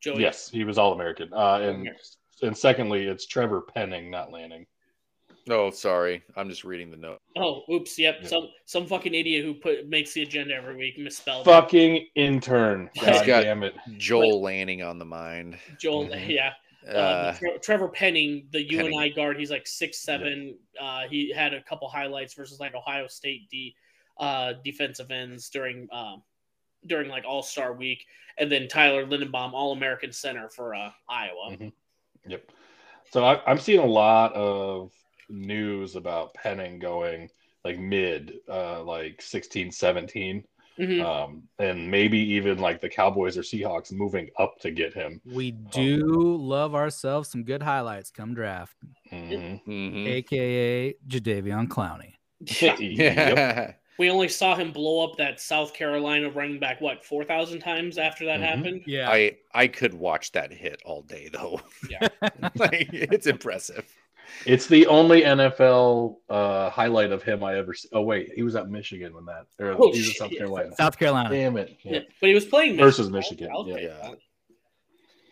Joey. Yes, he was All American. Uh, and and secondly, it's Trevor Penning, not Lanning. Oh, sorry. I'm just reading the note. Oh, oops. Yep. Yeah. Some some fucking idiot who put makes the agenda every week misspelled. it. Fucking intern. <laughs> He's God got- damn it. Joel Lanning on the mind. Joel. Mhm. Yeah. Uh, Uh, Trevor Penning, the Penning. UNI guard, he's like six seven. Uh, he had a couple highlights versus like Ohio State D uh, defensive ends during uh, during like All Star Week, and then Tyler Linderbaum, All American center for uh, Iowa. Mhm. Yep. So I, I'm seeing a lot of news about Penning going like mid, uh, like 16, 17. Mhm. Um, and maybe even like the Cowboys or Seahawks moving up to get him. We do love ourselves some good highlights come draft, Mhm. mhm. aka Jadeveon Clowney. <laughs> <laughs> Yep. Yeah. We only saw him blow up that South Carolina running back what four thousand times after that Mhm. happened. Yeah. I I could watch that hit all day though. Yeah. <laughs> like it's impressive. It's the only NFL uh, highlight of him I ever. See. Oh wait, he was at Michigan when that. Or Oh, he was at South. Carolina. South Carolina. Damn it! Yeah. Yeah. But he was playing Versus Michigan. Michigan, yeah. Yeah.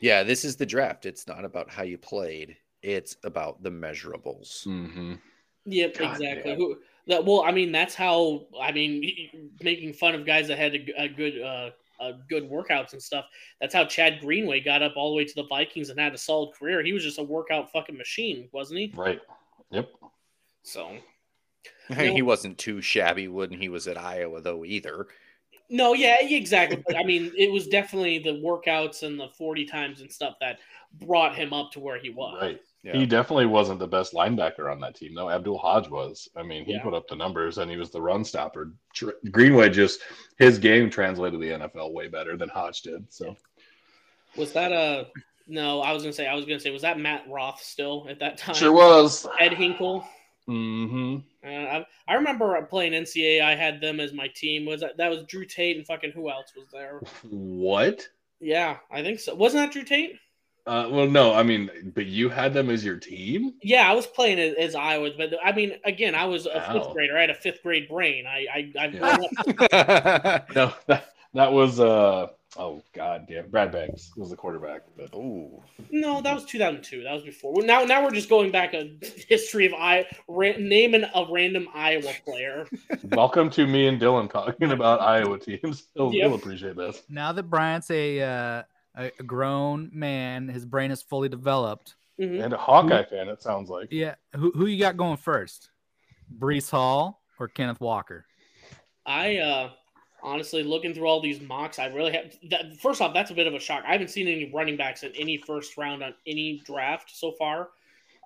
Yeah, this is the draft. It's not about how you played. It's about the measurables. hmm Yep, God exactly. damn. Who that? Well, I mean, that's how. I mean, making fun of guys that had a, a good, uh, a good workouts and stuff. That's how Chad Greenway got up all the way to the Vikings and had a solid career. He was just a workout fucking machine, wasn't he? Right. Yep. So I mean, No. he wasn't too shabby when he was at Iowa though either. no, yeah, exactly. But I mean, it was definitely the workouts and the forty times and stuff that brought him up to where he was. Right. Yeah. He definitely wasn't the best linebacker on that team, though. Abdul Hodge was. I mean, he Yeah. put up the numbers and he was the run stopper. Greenway just his game translated the NFL way better than Hodge did. So Was that a? No, I was gonna say. I was gonna say. Was that Matt Roth still at that time? sure was. Ed Hinkel. Mm-hmm. Uh, I, I remember playing NCAA. I had them as my team. Was that, that was Drew Tate and fucking who else was there? What? Yeah, I think so. Wasn't that Drew Tate? Uh, well, no, I mean, but you had them as your team. Yeah, I was playing as, as Iowa, but I mean, again, I was a Wow. fifth grader. I had a fifth grade brain. I I, I Yeah. <laughs> No, that, That was uh oh god damn Brad Banks was the quarterback. But Oh, No, that was 2002. That was before. Well, Now, now we're just going back a history of I ra- naming a random Iowa player. <laughs> welcome to me and Dylan talking about Iowa teams. He'll, Yep. he'll appreciate this. Now that Bryant's a uh, a a grown man, his brain is fully developed. Mhm. And a Hawkeye fan, it sounds like. Yeah, who who you got going first? Breece Hall or Kenneth Walker? I uh honestly looking through all these mocks, I really have that first off, that's a bit of a shock. I haven't seen any running backs in any first round on any draft so far.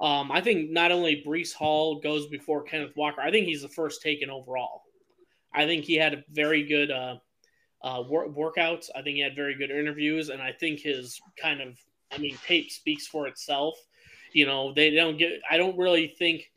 Um, I think not only Breece Hall goes before Kenneth Walker, I think he's the first taken overall. I think he had a very good uh, uh, wor- workouts. I think he had very good interviews, and I think his kind of, I mean, tape speaks for itself. You know, they don't get. I don't really think,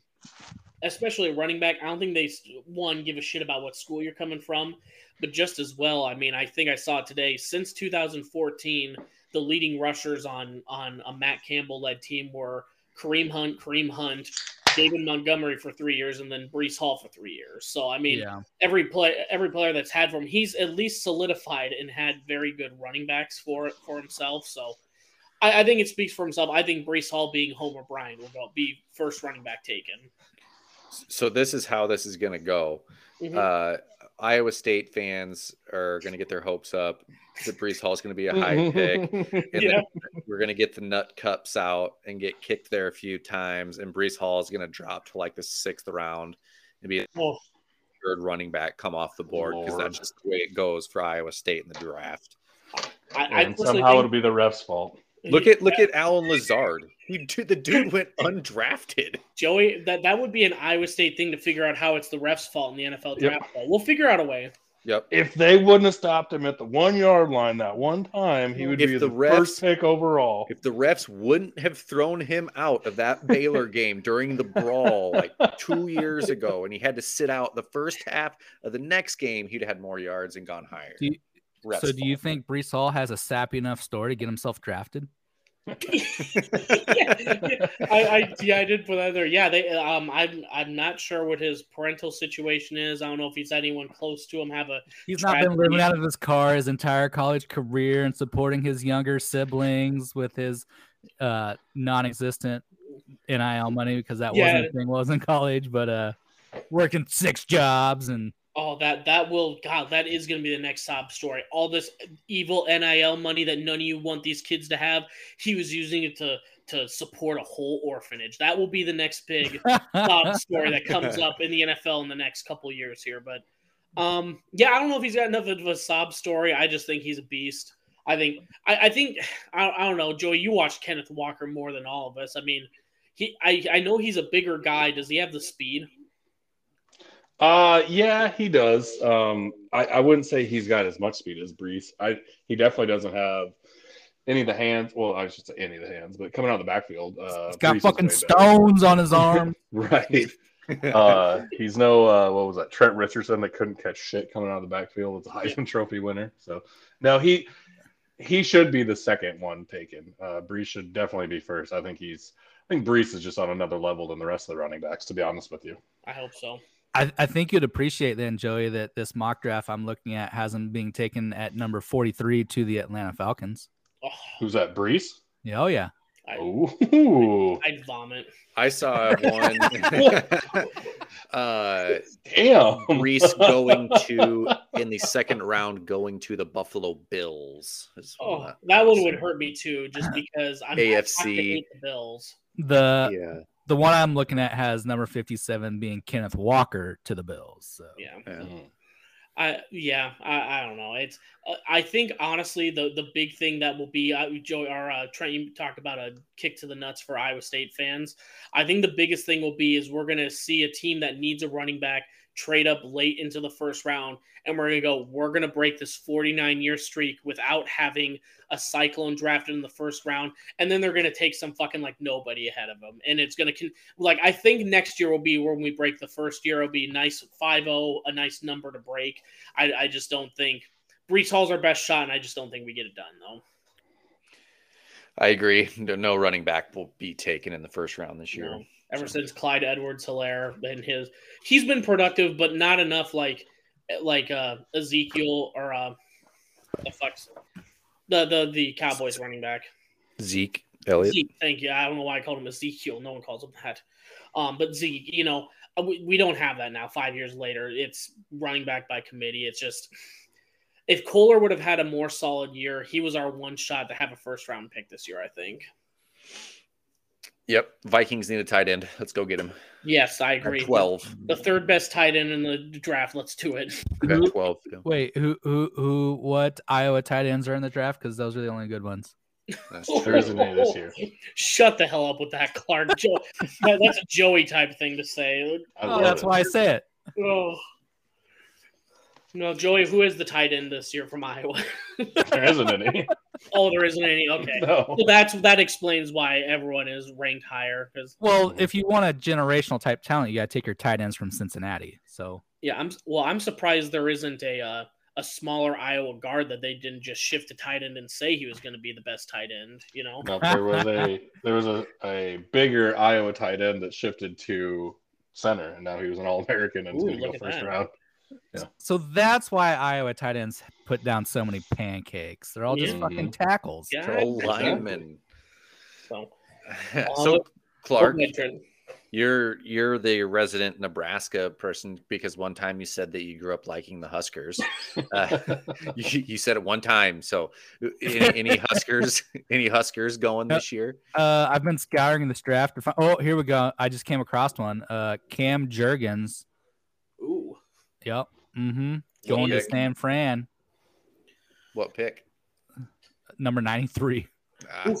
especially running back. I don't think they one give a shit about what school you're coming from, but just as well. I mean, I think I saw today. Since 2014, the leading rushers on on a Matt Campbell led team were Kareem Hunt, Kareem Hunt, David Montgomery for three years, and then Breece Hall for three years. So I mean, yeah, every play every player that's had from him, he's at least solidified and had very good running backs for it for himself. So I, I think it speaks for himself. I think Breece Hall being Homer Bryant will go- be first running back taken. so this is how this is going to go. Mhm. Uh, Iowa State fans are going to get their hopes up that Breece Hall is going to be a high pick. <laughs> And Yeah. we're going to get the nut cups out and get kicked there a few times. And Breece Hall is going to drop to like the sixth round and be a Oh, third running back come off the board because that's just the way it goes for Iowa State in the draft. I, I and personally somehow think- it'll be the ref's fault. Look at look at Allen Lazard. He, dude, the dude went <laughs> undrafted. Joey. That that would be an Iowa State thing to figure out how it's the refs' fault in the NFL Yep. draft. Though. We'll figure out a way. Yep. If they wouldn't have stopped him at the one yard line that one time, he would If be the the, refs- first pick overall. If the refs wouldn't have thrown him out of that Baylor game during the brawl like two years ago, and he had to sit out the first half of the next game, he'd have had more yards and gone higher. Do you- Refs' so do you think Breece Hall has a sappy enough story to get himself drafted? yeah, <laughs> I, I yeah I did put that there. Yeah, they um I'm I'm not sure what his parental situation is. I don't know if he's anyone close to him have a He's not been living out of his car his entire college career and supporting his younger siblings with his uh, non-existent NIL money because that Yeah. wasn't a thing was in college, but uh, working six jobs and Oh, that that will God, that is going to be the next sob story. All this evil NIL money that none of you want these kids to have, he was using it to to support a whole orphanage. That will be the next big <laughs> sob story that comes up in the NFL in the next couple of years here. But um, yeah, I don't know if he's got enough of a sob story. I just think he's a beast. I think I, I think I, I don't know, Joey. You watched Kenneth Walker more than all of us. I mean, he I, I know he's a bigger guy. Does he have the speed? Uh, yeah, he does. Um, I, I wouldn't say he's got as much speed as Breece. I he definitely doesn't have any of the hands. Well, I should say any of the hands, but coming out of the backfield, uh, he's got Brees fucking stones on his <laughs> arm. Right. <laughs> Uh, he's no uh, what was that? Trent Richardson that couldn't catch shit coming out of the backfield as a Heisman Trophy winner. So no, he he should be the second one taken. Uh, Breece should definitely be first. I think he's. I think Breece is just on another level than the rest of the running backs. To be honest with you. I hope so. I, I think you'd appreciate then, Joey, that this mock draft I'm looking at has him being taken at number 43 to the Atlanta Falcons. Oh, Who's that? Breece. Yeah, oh yeah. I, Ooh. I'd vomit. I saw one. <laughs> <laughs> uh, Damn. Reese going to in the second round, going to the Buffalo Bills. is one Oh, that- that one would hurt me too, just because I'm I have to AFC. hate the Bills. The yeah, the one I'm looking at has number 57 being Kenneth Walker to the Bills. So Yeah, yeah. Mhm. I yeah, I, I don't know. It's uh, I think honestly the the big thing that will be uh, Joey or uh, Trent you talked about a kick to the nuts for Iowa State fans. I think the biggest thing will be is we're gonna see a team that needs a running back trade up late into the first round, and we're gonna go. We're gonna break this 49 year streak without having a cyclone drafted in the first round, and then they're gonna take some fucking like nobody ahead of them, and it's gonna con- like I think next year will be when we break the first year. It'll be nice 5-0, a nice number to break. I, I just don't think Breece Hall's our best shot, and I just don't think we get it done though. I agree. No no running back will be taken in the first round this year. No. Ever since Clyde Edwards Helaire and his, he's been productive, but not enough like like uh, Ezekiel or uh, The fuck's the the the Cowboys running back. Zeke Elliott. Zeke, thank you. I don't know why I called him Ezekiel. No one calls him that. Um, but Zeke, you know, uh, we, we don't have that now. Five years later, it's running back by committee. It's just if Kolar would have had a more solid year, he was our one shot to have a first round pick this year. I think. Yep. Vikings need a tight end. Let's go get him. Yes, I At agree. 12. The third best tight end in the draft. Let's do it. At 12. yeah. Wait, who who who? What Iowa tight ends are in the draft? Because those are the only good ones. That's There isn't any this year. <laughs> Shut the hell up with that, Clark. Joe, <laughs> that- that's a Joey type thing to say. Oh, that's it. why I say it. Oh. No, Joey, who is the tight end this year from Iowa? There isn't any. <laughs> oh, there isn't any. Okay. <laughs> No. Well, that's that explains why everyone is ranked higher. Because Well, if you want a generational type talent, you got to take your tight ends from Cincinnati. So yeah, I'm well. I'm surprised there isn't a uh, a smaller Iowa guard that they didn't just shift to tight end and say he was going to be the best tight end. You know? No, there was a there was a, a bigger Iowa tight end that shifted to center, and now he was an All American and he's going to go first that. round. So that's why Iowa tight ends put down so many pancakes. They're all just Yeah. fucking tackles. Yeah. Pro exactly. lineman. So, <laughs> so Clark, you're you're the resident Nebraska person because one time you said that you grew up liking the Huskers. <laughs> Uh, <laughs> you, you said it one time. So any, any Huskers? Any Huskers going this year? Uh, I've been scouring this draft. To find, oh, here we go. I just came across one. Uh, Cam Jurgens. Ooh. Yep. Mm-hmm. Going to pick? San Fran, What pick? number ninety-three. Ah,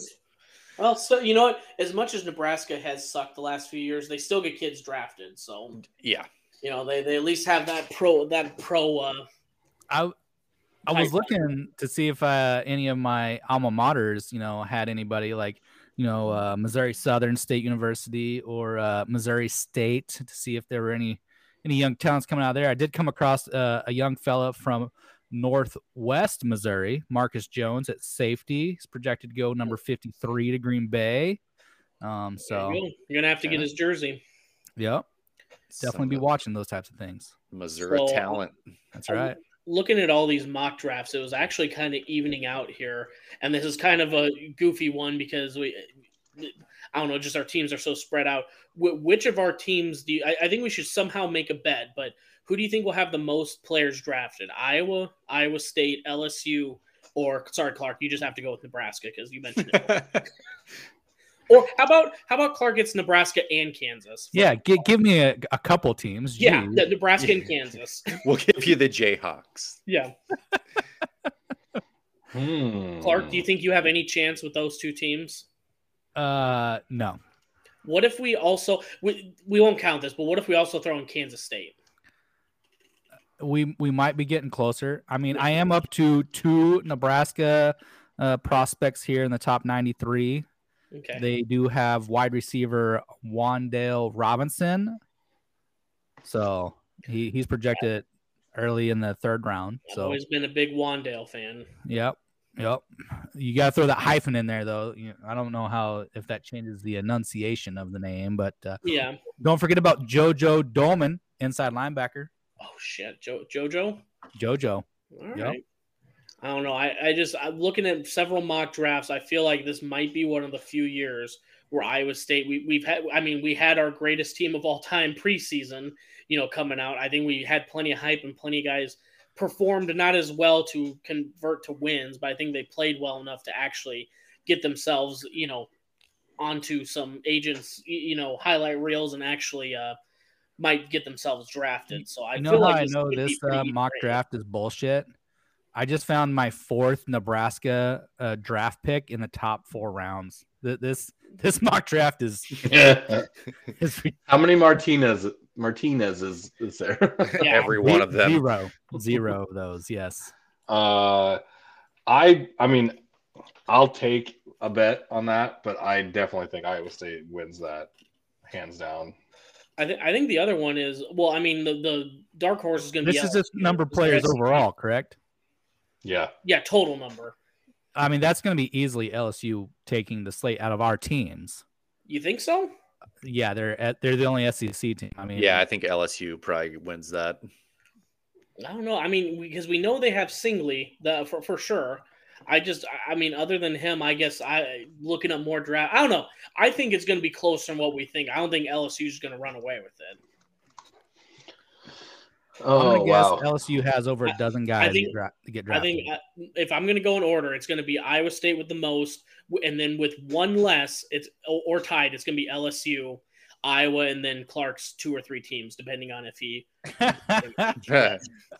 Well, so you know what? As much as Nebraska has sucked the last few years, they still get kids drafted. So yeah. you know they, they at least have that pro that pro. Uh, I I was looking to see if uh, any of my alma maters, you know, had anybody like, you know, uh, Missouri Southern State University or uh, Missouri State to see if there were any any young talents coming out of there. I did come across uh, a young fella from Northwest Missouri, Marcus Jones at safety. He's projected to go number fifty three to Green Bay. Um, so you go. You're gonna have to get his jersey. yep, definitely be watching those types of things. Missouri So- talent. That's right. Looking at all these mock drafts, it was actually kind of evening out here, and this is kind of a goofy one because we. I don't know, just our teams are so spread out. Wh- which of our teams do you, I, I think we should somehow make a bet, but who do you think will have the most players drafted? Iowa, Iowa State, LSU, or sorry, Clark, you just have to go with Nebraska because you mentioned it. <laughs> or how about how about Clark gets Nebraska and Kansas? Yeah, gi- give me a, a couple teams. Yeah, the- Nebraska and <laughs> Kansas. we'll give you the Jayhawks. Yeah. <laughs> Hmm. Clark, do you think you have any chance with those two teams? Uh, no. What if we also we, we won't count this, but what if we also throw in Kansas State? we we might be getting closer. I mean, I am up to two Nebraska uh, prospects here in the top 93. Okay. They do have wide receiver Wan'Dale Robinson, so he he's projected early in the third round. I've So always been a big Wan'Dale fan. yep, yep. You got to throw that hyphen in there though. You I don't know how if that changes the enunciation of the name, but uh, Yeah. don't forget about JoJo Domann, inside linebacker. Oh shit, jo- JoJo. JoJo. All right. Yep. I don't know. I, I just I'm looking at several mock drafts. I feel like this might be one of the few years where Iowa State we we've had. I mean, we had our greatest team of all time preseason. You know, coming out. I think we had plenty of hype and plenty of guys performed not as well to convert to wins, but I think they played well enough to actually get themselves, you know, onto some agents, you know, highlight reels and actually uh might get themselves drafted. So I You know feel how like I know this uh, mock great. draft is bullshit? I just found my fourth Nebraska uh, draft pick in the top four rounds. Th- This this <laughs> mock draft is, <laughs> is How many Martinez Martinez is, is there? <laughs> Yeah. Every one of them. zero zero of those. Yes. uh, I I mean, I'll take a bet on that, but I definitely think Iowa State wins that hands down. I think I think the other one is well. I mean, the the dark horse is going to be This is just number of players overall, correct? Yeah, Yeah, total number. I mean, that's going to be easily LSU taking the slate out of our teams. You think so? Yeah, they're at, they're the only SEC team. I mean, Yeah, I think LSU probably wins that. I don't know. I mean, because we know they have Stingley the for, for sure. I just, I mean, other than him, I guess I looking at more draft. I don't know. I think it's going to be closer than what we think. I don't think LSU is going to run away with it. I'm Oh gonna guess wow! LSU has over a dozen guys think- to, dra- to get I think uh, if I'm going to go in order, it's going to be Iowa State with the most, and then with one less, it's or, or tied. It's going to be LSU, Iowa, and then Clark's two or three teams, depending on if he. <laughs>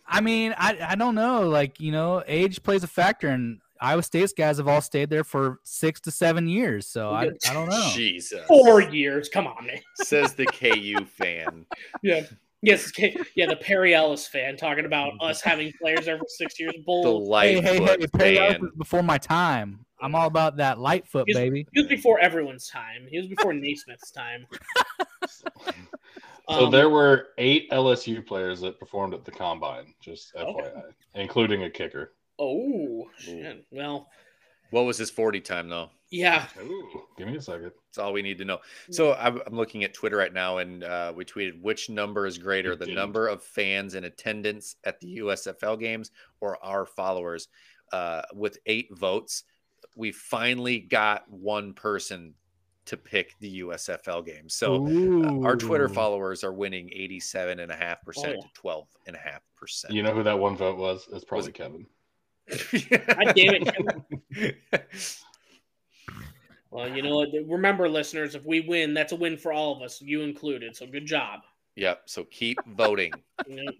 I mean, I, I don't know. Like, you know, age plays a factor, and Iowa State's guys have all stayed there for six to seven years. So I, I don't know. Jesus. Four years. Come on, man. Says the <laughs> KU fan. Yeah. Yes. Yeah. The Perry <laughs> Ellis fan talking about us having players there for six years. <laughs> The Bull. Hey, hey, hey, Perry Ellis fan. was before my time. I'm all about that Lightfoot, He's- baby. He was before everyone's time. He was before Naismith's time. So Um, there were eight LSU players that performed at the combine, just FYI, including a kicker. Oh, shit. Well, What was his 40 time, though? Yeah. Ooh, give me a second. That's all we need to know. So I'm, I'm looking at Twitter right now, and uh, we tweeted which number is greater, the number of fans in attendance at the USFL games or our followers? Uh, with eight votes, we finally got one person to pick the USFL game. So uh, our Twitter followers are winning 87.5% Oh, yeah. to 12.5%. You know who that one vote was? It's probably Kevin. <laughs> God damn it. <laughs> Well, you know what? Remember, listeners, if we win, that's a win for all of us, you included. So good job. Yep. So keep voting. <laughs> You know,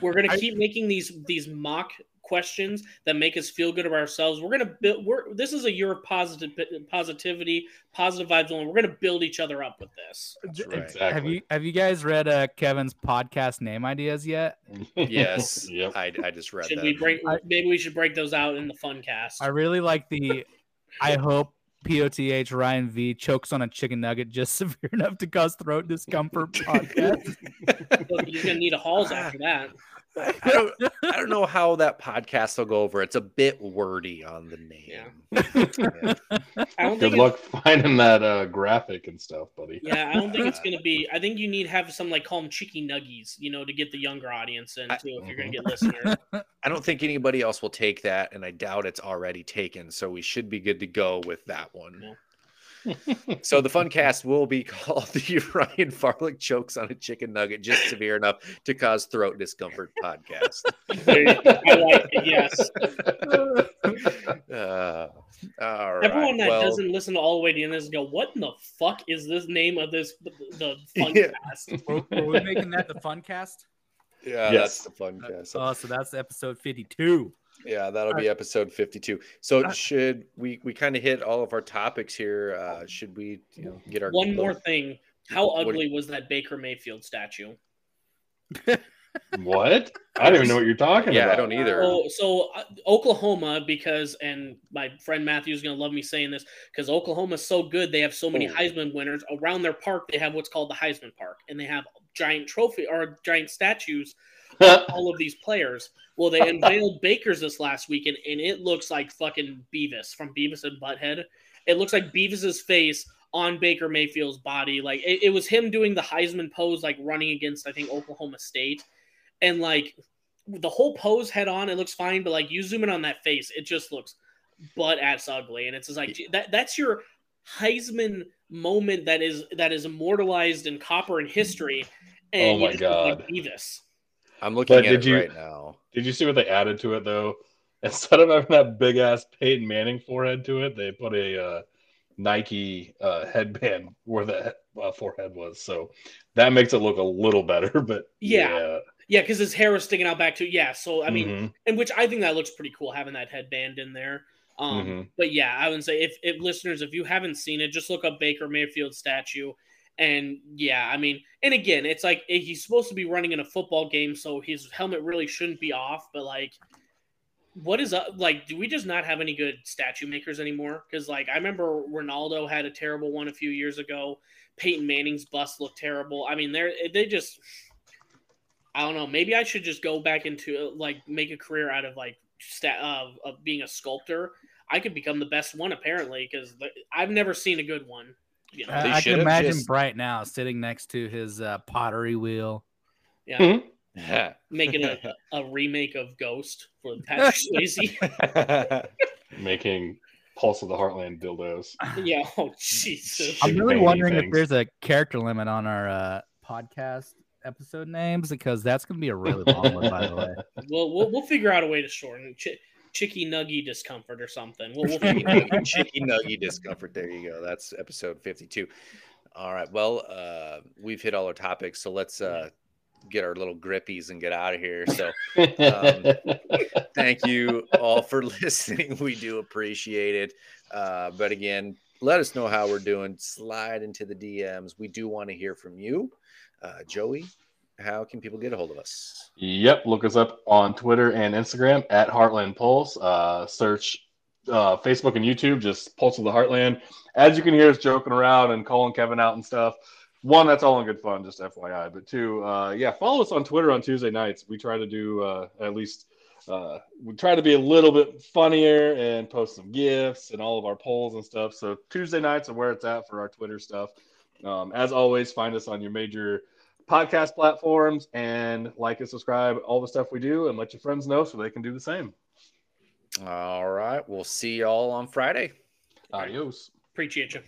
we're gonna I- keep making these these mock questions that make us feel good about ourselves. We're gonna build. We're this is a year of positive positivity, positive vibes only. We're gonna build each other up with this. Right. Exactly. Have you have you guys read uh, Kevin's podcast name ideas yet? <laughs> Yes. <laughs> yep. I, I just read Should that. we break? I- maybe we should break those out in the fun cast. I really like the. I hope POTH Ryan V chokes on a chicken nugget just <laughs> severe enough to cause throat discomfort <laughs> podcast. Look, He's gonna need a halls after that. I don't, I don't know how that podcast will go over. It's a bit wordy on the name. Yeah. <laughs> I don't Good think. luck finding that uh, graphic and stuff, buddy. Yeah, I don't think it's gonna be. <laughs> I think you need to have some like call them cheeky nuggies, you know, to get the younger audience in I- If you're gonna get listeners, I don't think anybody else will take that, and I doubt it's already taken. So we should be good to go with that one. So the fun cast will be <laughs> called the Ryan Farlick chokes on a chicken nugget just severe enough to cause throat discomfort podcast. I like it. Yes, Uh, all right. everyone that well, doesn't listen all the way to the end is go, "What in the fuck is this name of this the fun Yeah. cast?" <laughs> Were, were we making that the fun cast? yeah, Yes. that's the fun cast. So, Oh, so that's episode 52. Yeah, that'll be episode fifty-two. So should we? We kind of hit all of our topics here. Uh, should we? You know, get our One more thing: How What do ugly was that Baker Mayfield statue? <laughs> what? I don't even know what you're talking Yeah, about. I don't either. So, so uh, Oklahoma, because and my friend Matthew is going to love me saying this because Oklahoma's so good. They have so many Oh. Heisman winners around their park. They have what's called the Heisman Park, and they have giant trophy or giant statues of <laughs> all of these players. Well, they unveiled Baker's this last weekend, and it looks like fucking Beavis from Beavis and Butthead. It looks like Beavis's face on Baker Mayfield's body. Like it, it was him doing the Heisman pose, like running against I think Oklahoma State, and like the whole pose head on, it looks fine, but like you zoom in on that face, it just looks butt ass ugly, and it's just like that. That's your Heisman moment that is that is immortalized in copper in history. And Oh my look like God. Beavis. I'm looking But at did it you- right now. Did you see what they added to it though? <laughs> Instead of having that big ass Peyton Manning forehead to it, they put a uh, Nike uh, headband where the uh, forehead was. So that makes it look a little better. <laughs> But Yeah. Yeah, because his hair was sticking out back too. Yeah, so I mean, Mhm. and which I think that looks pretty cool having that headband in there. Um, Mhm. But yeah, I would say if, if listeners, if you haven't seen it, just look up Baker Mayfield statue. And yeah, I mean, and again, it's like eh, he's supposed to be running in a football game, so his helmet really shouldn't be off. But like, what is up? Like, do we just not have any good statue makers anymore? Because like, I remember Ronaldo had a terrible one a few years ago. Peyton Manning's bust looked terrible. I mean, they're they just. I don't know. Maybe I should just go back into like make a career out of like stat of, of being a sculptor. I could become the best one apparently because I've never seen a good one. You know, I, They I can imagine just- Bright now sitting next to his uh, pottery wheel. yeah. <laughs> making a, a remake of Ghost for Patrick <laughs> Swayze. <laughs> Making Pulse of the Heartland dildos. yeah. Oh Jesus. I'm really Veiny wondering if there's a character limit on our uh, podcast episode names because that's going to be a really long one, by the way. We'll, we'll we'll figure out a way to shorten it. Ch- Chicky nuggy discomfort or something. We'll, we'll figure out. Chicky nuggy discomfort. There you go. That's episode 52. All right. Well, uh, we've hit all our topics, so let's uh, get our little grippies and get out of here. So Um, <laughs> thank you all for <laughs> listening. We do appreciate it. Uh, but again, let us know how we're doing. Slide into the DMs. We do want to hear from you. Uh, Joey, how can people get a hold of us? Yep, look us up on Twitter and Instagram at Heartland Pulse. Uh, search uh, Facebook and YouTube, just Pulse of the Heartland. As you can hear us joking around and calling Kevin out and stuff. One, that's all in good fun, just FYI. But two, uh, yeah, follow us on Twitter on Tuesday nights. We try to do uh, at least uh, we try to be a little bit funnier and post some gifs and all of our polls and stuff. So Tuesday nights are where it's at for our Twitter stuff. Um, as always, find us on your major podcast platforms and like and subscribe all the stuff we do and let your friends know so they can do the same. All right. We'll see y'all on Friday. Adios. Appreciate you.